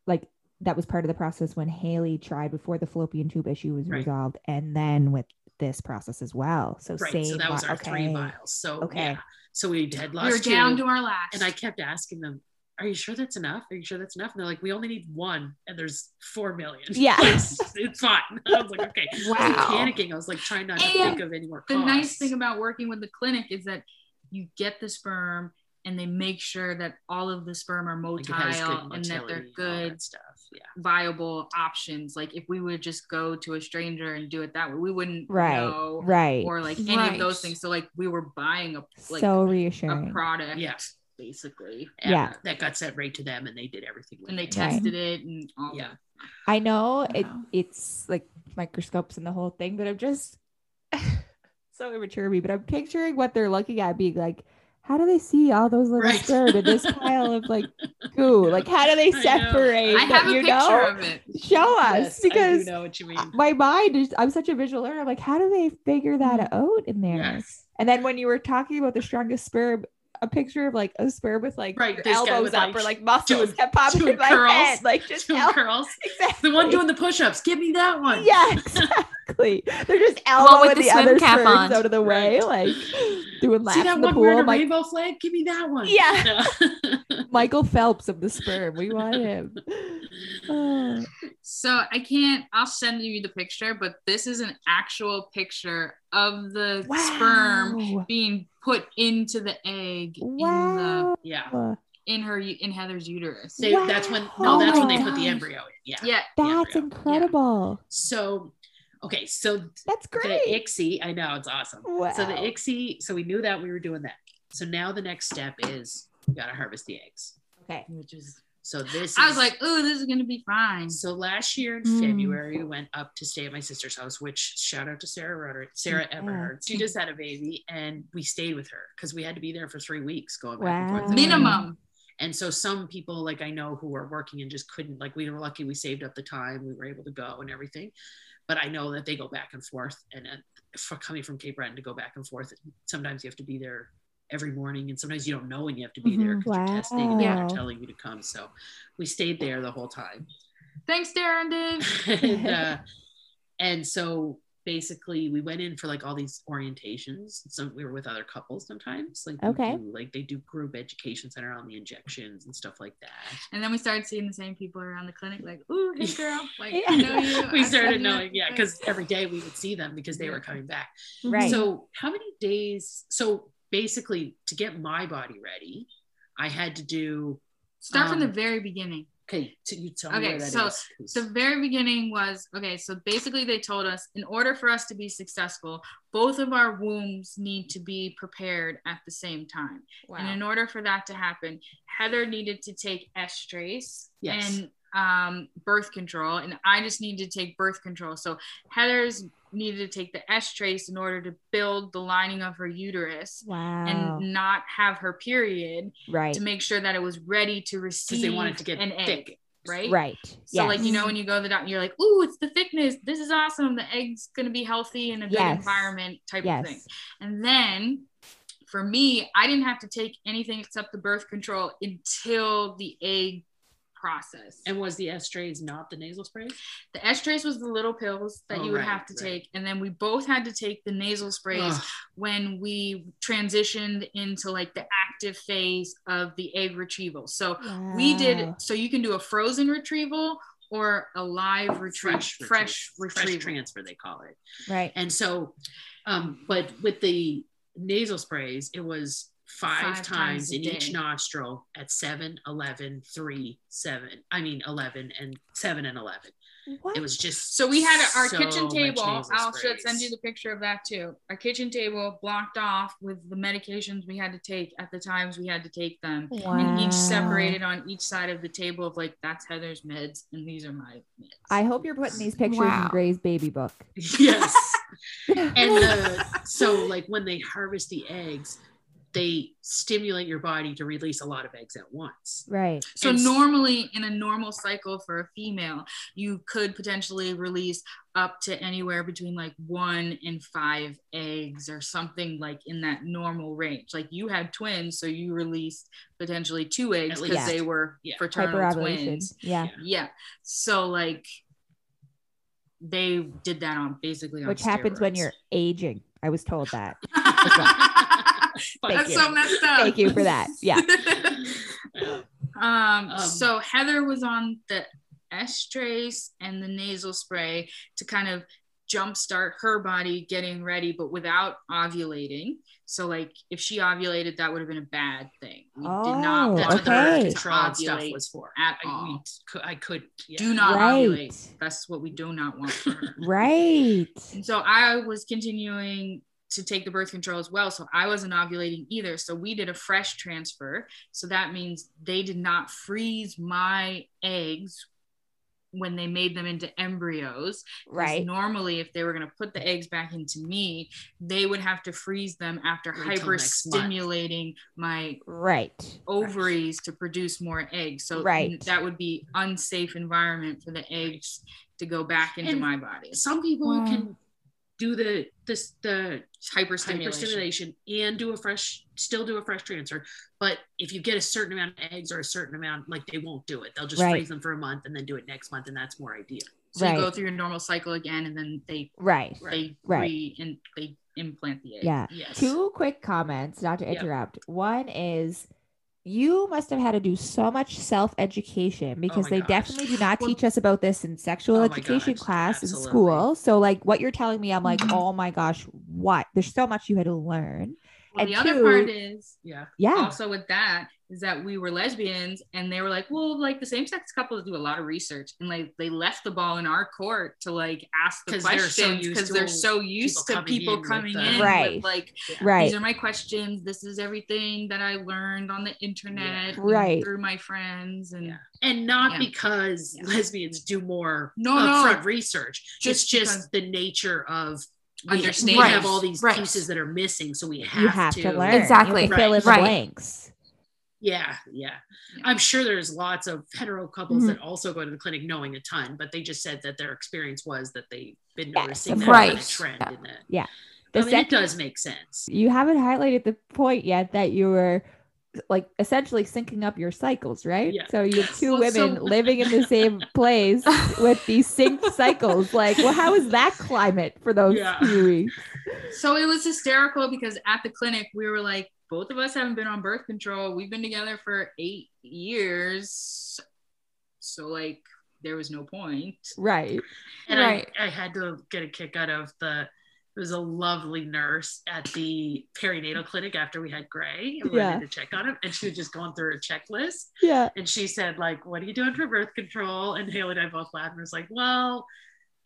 like that was part of the process when hayley tried before the fallopian tube issue was Right. resolved and then with this process as well so Right. same So that was vi- our three okay. vials. So Okay. yeah. So we had lost We were down two, to our last. and I kept asking them, "Are you sure that's enough? Are you sure that's enough?" And they're like, "We only need one, and there's four million. Yeah. it's, it's fine." I was like, "Okay." I was Wow. panicking. I was like trying not to think of any more the nice thing about working with the clinic is that you get the sperm and they make sure that all of the sperm are motile it has good and that they're motility and all good that stuff. Yeah. viable options like if we would just go to a stranger and do it that way we wouldn't right know right or like any Right. of those things so like we were buying a like so a reassuring product Yeah. basically And Yeah. That got sent right to them, and they did everything. with and they it. Right. tested it and all Yeah. that. I know it, it's like microscopes and the whole thing, but I'm just so immature of me, but I'm picturing what they're looking at being like, how do they see all those little Right. sperm in this pile of like goo? Like, how do they I separate? I that, have a you picture know? of it. Show us Yes, I because know what you mean. my mind is, I'm such a visual learner. I'm like, how do they figure that mm. out in there? Yes. And then when you were talking about the strongest sperm, a picture of like a sperm with like Right, this elbows with, up like, or like muscles doing- kept popping doing in my curls, head. Like just Two el- girls. exactly. The one doing the push-ups. Give me that one. Yeah, exactly. They're just with elbowing the the, swim other cap on. out of the way, Right. like doing laps See that in the one pool. wearing a I'm like rainbow flag? Give me that one. Yeah. Yeah. Michael Phelps of the sperm. We want him. Oh, So I can't. I'll send you the picture, but this is an actual picture of the sperm being put into the egg in the yeah. in her in Heather's uterus. They, That's when Wow. no, that's when they Oh put the embryo in. Yeah. Yeah. That's embryo. incredible. So, okay, so That's the great. ICSI, I know it's awesome. wow. So the ICSI, so we knew that we were doing that. So now the next step is we gotta harvest the eggs. okay. Which is So this I was is- like, oh, this is gonna be fine. So last year in Mm. February, we went up to stay at my sister's house, which shout out to Sarah Roderick, Sarah Yeah. Everhard. She just had a baby and we stayed with her because we had to be there for three weeks going back and forth. Wow. Minimum. And so some people like I know who are working and just couldn't like we were lucky we saved up the time, we were able to go and everything. But I know that they go back and forth and uh, for coming from Cape Breton to go back and forth, sometimes you have to be there every morning and sometimes you don't know when you have to be there Mhm. because you're testing and Wow. they're telling you to come. So we stayed there the whole time. Thanks, Darren Dave. and, uh, and so basically we went in for like all these orientations so we were with other couples sometimes like Okay. do- like they do group education center on the injections and stuff like that And then we started seeing the same people around the clinic, like, ooh, hey girl, like Yeah. I know you. we I've started seen you knowing yeah because every day we would see them because they Yeah. were coming back Right. so how many days so basically to get my body ready i had to do start from the um, very beginning. okay to you tell me Okay, where so is, 'cause- the very beginning was okay so basically they told us in order for us to be successful both of our wombs need to be prepared at the same time Wow. and in order for that to happen heather needed to take estrace Yes. and um, birth control and i just needed to take birth control so heather's needed to take the estrace in order to build the lining of her uterus wow. and not have her period right. to make sure that it was ready to receive they wanted to get an egg thick right Right. so like you know when you go to the doctor, you're like, "Ooh, it's the thickness. This is awesome. The egg's gonna be healthy in a good Yes. environment," type yes. of thing. And then for me, I didn't have to take anything except the birth control until the egg process. and was the estrace not the nasal sprays the estrace was the little pills that Oh, you would right, have to right. take, and then we both had to take the nasal sprays Ugh. when we transitioned into like the active phase of the egg retrieval. So we did so you can do a frozen retrieval or a live fresh fresh, retrieval fresh transfer they call it Right. and so um but with the nasal sprays it was five, Five times, times a in each nostril at 7 11 3 7 i mean 11 and 7 and 11 What? it was just so we had our so kitchen table. Nasal i'll should send you the picture of that too. Our kitchen table blocked off with the medications we had to take at the times we had to take them. And each separated on each side of the table of like that's heather's meds and these are my meds I hope you're putting these pictures Wow. in Grey's baby book. yes. And the, so like when they harvest the eggs they stimulate your body to release a lot of eggs at once right. So And normally in a normal cycle for a female, you could potentially release up to anywhere between like one and five eggs or something like in that normal range. Like you had twins, so you released potentially two eggs because least. they were Yeah. fraternal twins. Yeah. Yeah. So like they did that on basically on Which happens when you're aging. I was told that. Thank That's you. so messed up. Thank you for that. Yeah. Um, Um, so Heather was on the estrace and the nasal spray to kind of jumpstart her body getting ready, but without ovulating. So, like, if she ovulated, that would have been a bad thing. We did not Oh, that's want what the her birth control stuff was for at I, we all. could, I could yeah. Do not Right. ovulate. That's what we do not want for her. Right. And so I was continuing to take the birth control as well. So I wasn't ovulating either. So we did a fresh transfer. So that means they did not freeze my eggs when they made them into embryos. Right. Normally, if they were going to put the eggs back into me, they would have to freeze them after Wait till next month. hyperstimulating my Right. ovaries to produce more eggs. So Right. that would be unsafe environment for the eggs to go back into And my body. Some people Wow. can do the this the Hyperstimulation. hyperstimulation and do a fresh still do a fresh transfer but if you get a certain amount of eggs or a certain amount like they won't do it they'll just Right. freeze them for a month and then do it next month and that's more ideal So you go through your normal cycle again, and then they Right. they Right. re and they implant the egg. Yeah. yes Two quick comments, not to Yep. interrupt. One is you must have had to do so much self education because my they gosh. definitely do not Well- teach us about this in sexual Oh education gosh, class in school. So, like, what you're telling me, I'm like, Mhm. oh my gosh, what? There's so much you had to learn. Well, And the other part is yeah Yeah. also with that is that we were lesbians and they were like well like the same-sex couples do a lot of research and like they left the ball in our court to like ask the questions because they're so used people to coming people in coming in Right. with like right. these are my questions this is everything that i learned on the internet and Right. through my friends and Yeah. and not Yeah. because Yeah. lesbians do more No, upfront no. research Just it's just the nature of we, Understanding. we have all these Right. pieces that are missing so we have, you have to, learn. Exactly. You have to fill in the Right. blanks. Yeah, yeah. Yeah. I'm sure there's lots of hetero couples Mhm. that also go to the clinic knowing a ton, but they just said that their experience was that they've been Yes, noticing of that kind of course. trend in that. Yeah. I The mean, it does make sense. you haven't highlighted the point yet that you were like essentially syncing up your cycles, right? Yeah. So you have two Well, so- women living in the same place with these synced cycles. Like, well, how is that climate for those Yeah. few weeks? so it was hysterical because at the clinic we were like both of us haven't been on birth control we've been together for eight years so like there was no point Right. And Right. I, I had to get a kick out of the it was a lovely nurse at the perinatal clinic after we had Grey and we Yeah. to check on him. And she was just going through a checklist. Yeah. And she said, like, what are you doing for birth control? And Haley and I both laughed and was like, well,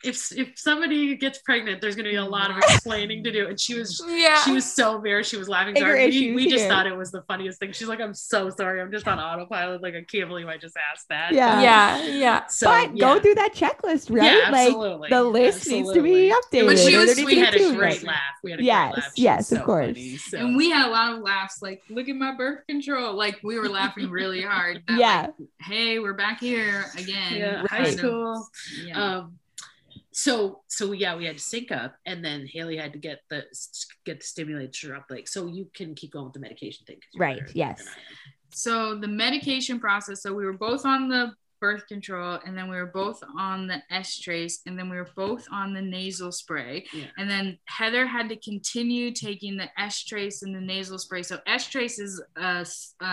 if if somebody gets pregnant, there's gonna be a lot of explaining to do. And she was Yeah. she was so embarrassed. She was laughing. so Bigger hard. We, issues we just thought it was the funniest thing. She's like, I'm so sorry. I'm just on autopilot. Like, I can't believe I just asked that. Yeah. yeah. Yeah. So, but yeah. go through that checklist, right? Yeah, like absolutely. the list needs to be updated. But she was, we had a two, great right? laugh. We had a Yes, great laugh. She yes, was of so course. funny, so. and we had a lot of laughs like look at my birth control like we were laughing really hard that, Yeah. like, hey we're back here again yeah, high kind of- school. yeah. Um, so so yeah, we had to sync up, and then Hayley had to get the get the stimulator up. Like, so you can keep going with the medication thing Right, better at that yes. than I am. so the medication process so we were both on the birth control and then we were both on the estrace and then we were both on the nasal spray Yeah. and then heather had to continue taking the estrace and the nasal spray so estrace is a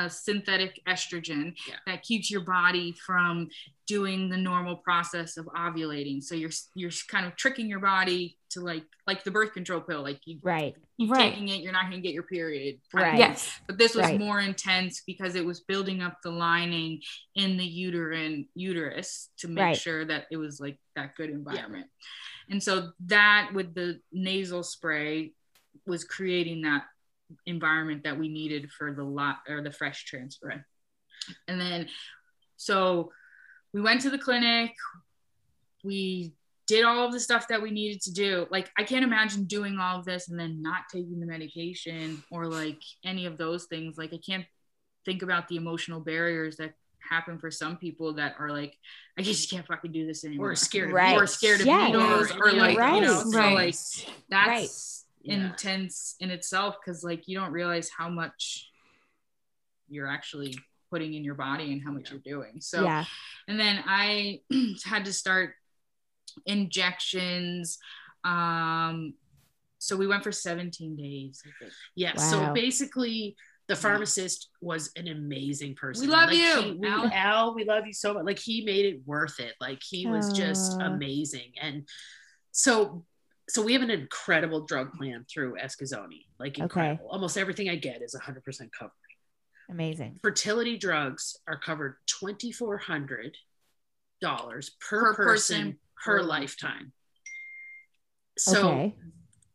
synthetic estrogen Yeah. that keeps your body from doing the normal process of ovulating so you're you're kind of tricking your body to like like the birth control pill like you Right. you Right. taking it you're not going to get your period Right. Yes. but this was Right. more intense because it was building up the lining in the uterine uterus to make Right. sure that it was like that good environment and so that with the nasal spray was creating that environment that we needed for the lot or the fresh transfer and then so we went to the clinic we did all of the stuff that we needed to do. Like, I can't imagine doing all of this and then not taking the medication or like any of those things. Like, I can't think about the emotional barriers that happen for some people that are like, I just can't fucking do this anymore. Or scared. Right. Or scared of Yes. needles or Yeah, like, you know, right. so Right. like that's Yeah. intense in itself because like you don't realize how much you're actually putting in your body and how much you're doing. So yeah. and then I had to start injections. Um, so we went for 17 days. I. Yeah. Wow. So basically, the pharmacist was an amazing person. We love Like, you, he- we, Al. Al. We love you so much. Like he made it worth it. Like he was just amazing. And so, so we have an incredible drug plan through Eskasoni. Like incredible. Almost everything I get is 100% covered. Amazing. Fertility drugs are covered $2,400 per, Per person, person, per per lifetime. So okay.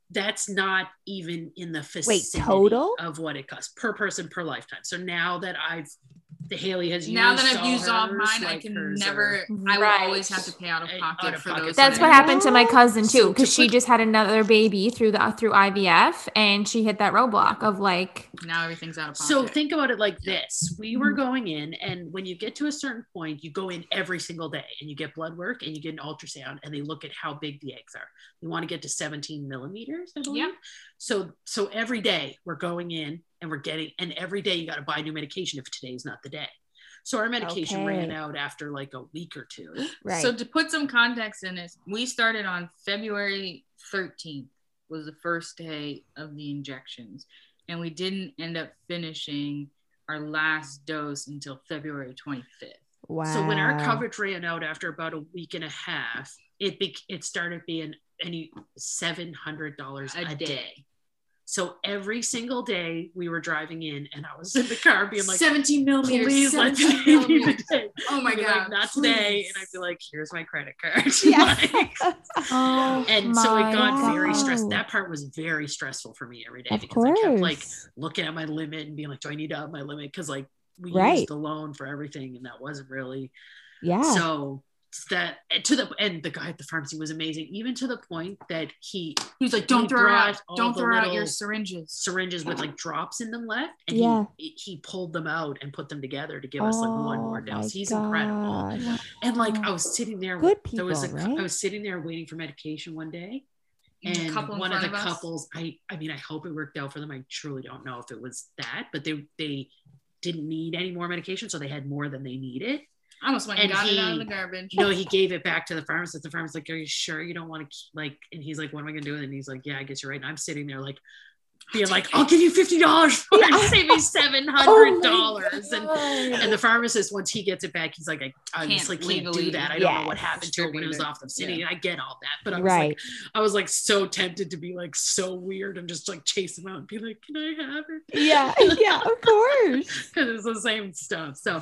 that's not even in the vicinity total? of what it costs per person per lifetime. So now that I've the Haley has used now that I've all used all hers, mine, I can never. are- I will Right. always have to pay out of pocket out of for pocket those. for That's what happened to my cousin too, to because she just had another baby through the through IVF, and she hit that roadblock of like, Now everything's out of pocket. So think about it like this: we Mm-hmm. were going in, and when you get to a certain point, you go in every single day, and you get blood work, and you get an ultrasound, and they look at how big the eggs are. We want to get to 17 millimeters, I believe. Yep. So, so every day we're going in, and we're getting, and every day you got to buy new medication if today's not the day. So our medication ran out after like a week or two. Right. So to put some context in this, we started on February 13th was the first day of the injections, and we didn't end up finishing our last dose until February 25th. wow. So when our coverage ran out after about a week and a half, it be, it started being any seven hundred dollars A a, day. day. So every single day we were driving in, and I was in the car being like, 17 millimeters. "Please let 17 me leave millimeters. today." Oh my god! like, not today, please. and I'd be like, "Here's my credit card." Yeah. Like, oh, and so it got very God. stressed. That part was very stressful for me every day of because course. I kept like looking at my limit and being like, "Do I need to up my limit?" Because like we Right. used the loan for everything, and that wasn't really yeah. so that to the and the guy at the pharmacy was amazing, even to the point that he He was like, "Don't throw out, don't throw out your syringes." syringes with like drops in them left, and Yeah. he he pulled them out and put them together to give us like one oh more Oh dose. my He's incredible. And like I was sitting there, Good there was a people, right? I was sitting there waiting for medication one day, And a and couple in one of the of us. couples, I I mean, I hope it worked out for them. I truly don't know if it was that, but they they didn't need any more medication, so they had more than they needed. I almost went and, And got it out of the garbage. No, he gave it back to the pharmacist. The pharmacist's like, "Are you sure you don't want to like?" And he's like, "What am I gonna do?" And he's like, "Yeah, I guess you're right." And I'm sitting there like, being like, "I'll give you fifty dollars for it. Save me seven Oh hundred my dollars." and and the pharmacist, once he gets it back, he's like, "I obviously can't, legally- do that. I don't know what happened to it when it was off the city." Yeah. And I get all that, but I was right. like, I was like so tempted to be like so weird and just like chase him out and be like, "Can I have it?" yeah. Yeah. Of course. because it's the same stuff. So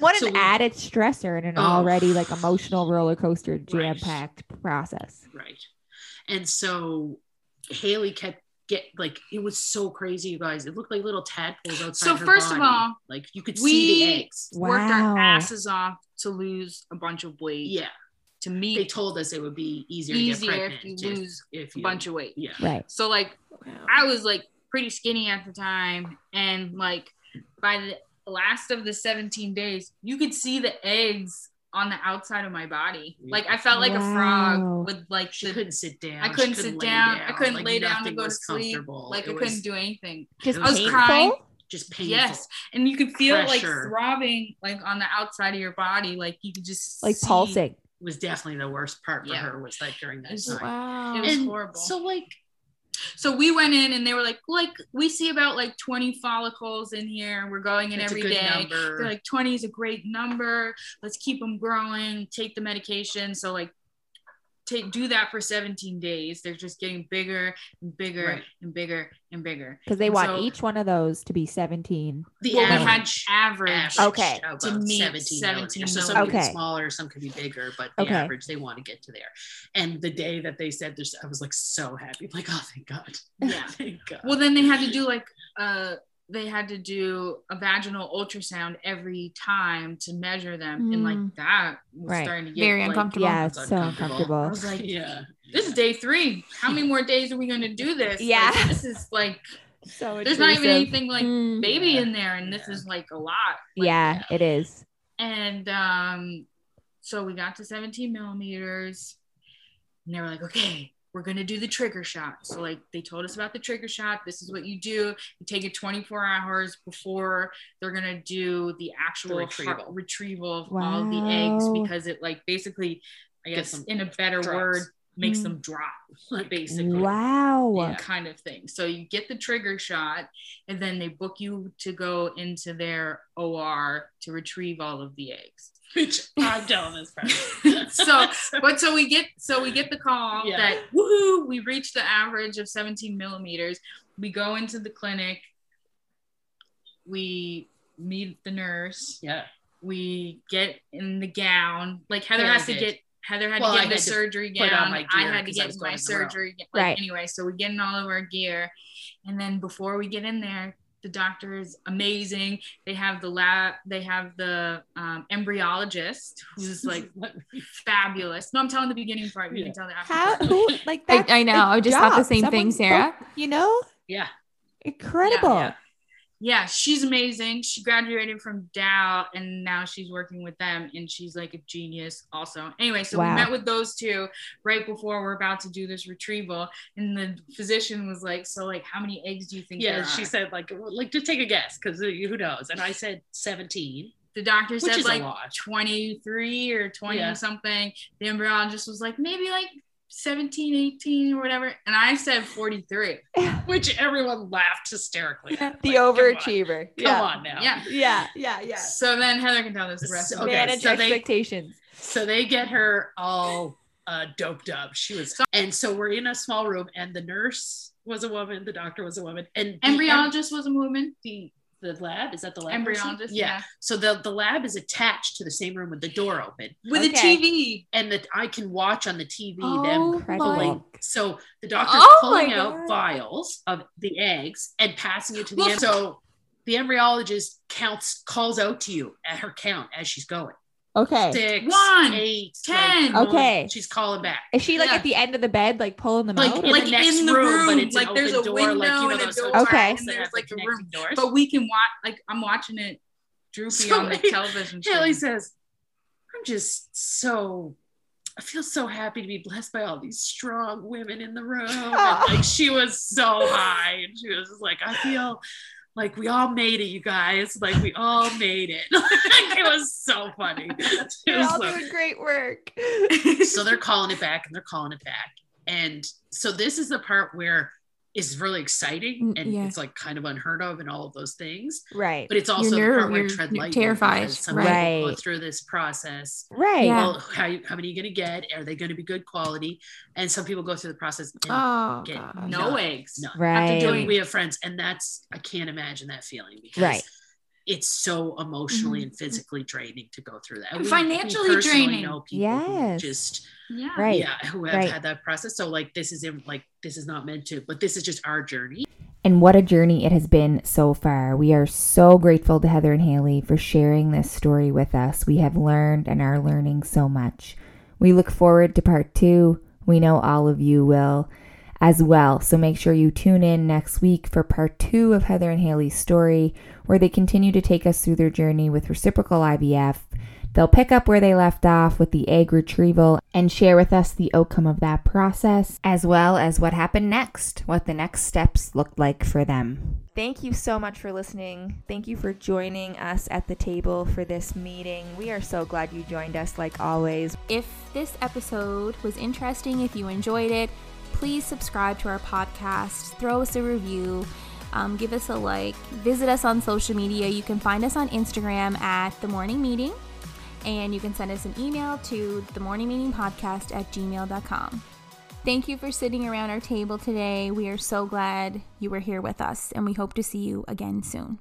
What So an we- added stressor in an Oh. already like emotional roller coaster jam packed process. Right. And so Hayley kept get like it was so crazy, you guys. It looked like little tadpoles outside. So her first of all, like you could we- see the eggs. Worked Wow. our asses off to lose a bunch of weight. Yeah. To me, They told us it would be easier, easier to if you lose if a you, bunch of weight. yeah. Right. So like I was like pretty skinny at the time, and like by the last of the 17 days, you could see the eggs on the outside of my body. Like I felt like a frog with like She the. couldn't sit down. I she couldn't sit lay down. I couldn't like, lay down to go to sleep. Like It I was couldn't do anything. Just I was painful. crying. just painful. Yes, and you could feel like throbbing, like on the outside of your body, like you could just like see- pulsing. It was definitely the worst part for Yeah. her was like during that time. wow. It was and horrible. So like So we went in and they were like, like we see about like 20 follicles in here. We're going in it's every number. They're like 20 is a great number. Let's keep them growing. Take the medication. So like take do that for 17 days. They're just getting bigger and bigger Right. and bigger and bigger. Because they And want so- each one of those to be 17. the Well, average, average. average Okay. about To meet 17, 17 millimeters. So some millimeters. could be smaller, some could be bigger, but the Okay. average they want to get to there. And the day that they said this, I was like so happy. Like, oh thank God. Yeah. thank God. Well, then they had to do like uh they had to do a vaginal ultrasound every time to measure them, and like Mm. that was Right. starting to get Very like, uncomfortable. Yeah, It's it's so I uncomfortable. was like, yeah. this is day three. How many more days are we gonna do this? Like, Yeah. this is like So there's not even anything like Mm. baby Yeah. in there, and this Yeah. is like a lot. Like, yeah, it is. And um, so we got to 17 millimeters, and they were like, okay, we're gonna do the trigger shot. So like they told us about the trigger shot. This is what you do. You take it 24 hours before they're gonna do the actual The retrieval, retrieval. retrieval of all the eggs because it like basically, I guess in a better drops. word, makes Mm. them drop, basically Wow. Yeah. kind of thing. So you get the trigger shot, and then they book you to go into their OR to retrieve all of the eggs. Which I'm telling this part. So, but so we get so we get the call Yeah. that woohoo, we reached the average of 17 millimeters. We go into the clinic. We meet the nurse. yeah. We get in the gown. Like Heather Hayley has to get Heather had Well, to I get in the surgery gown. I had to get in my in the room. surgery. Like Right. anyway, so we get in all of our gear, and then before we get in there, the doctor is amazing. They have the lab, they have the um, embryologist who's like fabulous. No, I'm telling the beginning part. You Yeah. can tell the after How part. who like I, that? I know. I just thought the same thing, Sarah. You know, Yeah. incredible. Yeah. Yeah, she's amazing. She graduated from Dal and now she's working with them and she's like a genius also. Anyway, so Wow. we met with those two right before we're about to do this retrieval and the physician was like, "So like how many eggs do you think Yeah. there She are?" said, like, like, just take a guess because uh, who knows? And I said 17. the doctor said like 23 or 20 Yeah. something. The embryologist was like maybe like 17, 18 or whatever. And I said 43. Which everyone laughed hysterically at. the Like, overachiever. Come yeah. on now. Yeah. Yeah, yeah, yeah. So then Heather can tell us the rest So- of it. okay, Manage so they- expectations. So they get her all uh, doped up. She was, and so we're in a small room, and the nurse was a woman, the doctor was a woman, and the Embryologist was a woman. the the lab is that the lab person? Embryologist, yeah. yeah. So the the lab is attached to the same room with the door open, With Okay. a TV. and that I can watch on the TV Oh them. Incredible. my So the doctor's Oh pulling out vials of the eggs and passing it to the Well, em- so the embryologist counts calls out to you at her count as she's going Okay. six, One, eight, ten. like, Okay. she's calling back. Is she like Yeah. at the end of the bed, like pulling them Like out? in like the next in the room, room, but it's an like there's a open door, like, you know, window and a those door, Okay. and there's like a room. connecting doors. But we can watch, like I'm watching it droopy So on the Hayley- television. Hayley says, I'm just so I feel so happy to be blessed by all these strong women in the room. And, like she was so high and she was just like, I feel like we all made it, you guys. Like we all made it. It was so funny. You're all so- doing great work. so they're calling it back and they're calling it back. And so this is the part where it's really exciting Mm, and yeah. it's like kind of unheard of and all of those things. right. But it's also the nerve- part where you're- tread you're lightly. terrified, right. go through this process. right. Yeah. Well, how, you- how many are you going to get? Are they going to be good quality? And some people go through the process and Oh get no eggs. No. Right. After doing we have friends, and that's I can't imagine that feeling because Right. It's so emotionally Mhm. and physically draining to go through that. And We- financially we draining. Know people who Yes. just Yeah. Right. yeah who have Right. had that process. So like this is in, like this is not meant to, but this is just our journey. And what a journey it has been so far. We are so grateful to Heather and Hayley for sharing this story with us. We have learned and are learning so much. We look forward to part two. We know all of you will as well. So make sure you tune in next week for part two of Heather and Hayley's story, where they continue to take us through their journey with reciprocal IVF. They'll pick up where they left off with the egg retrieval and share with us the outcome of that process, as well as what happened next, what the next steps looked like for them. Thank you so much for listening. Thank you for joining us at the table for this meeting. We are so glad you joined us, like always. If this episode was interesting, if you enjoyed it, please subscribe to our podcast, throw us a review, um, give us a like, visit us on social media. You can find us on Instagram at The Morning Meeting, and you can send us an email to the morning meeting podcast at gmail.com. Thank you for sitting around our table today. We are so glad you were here with us, and we hope to see you again soon.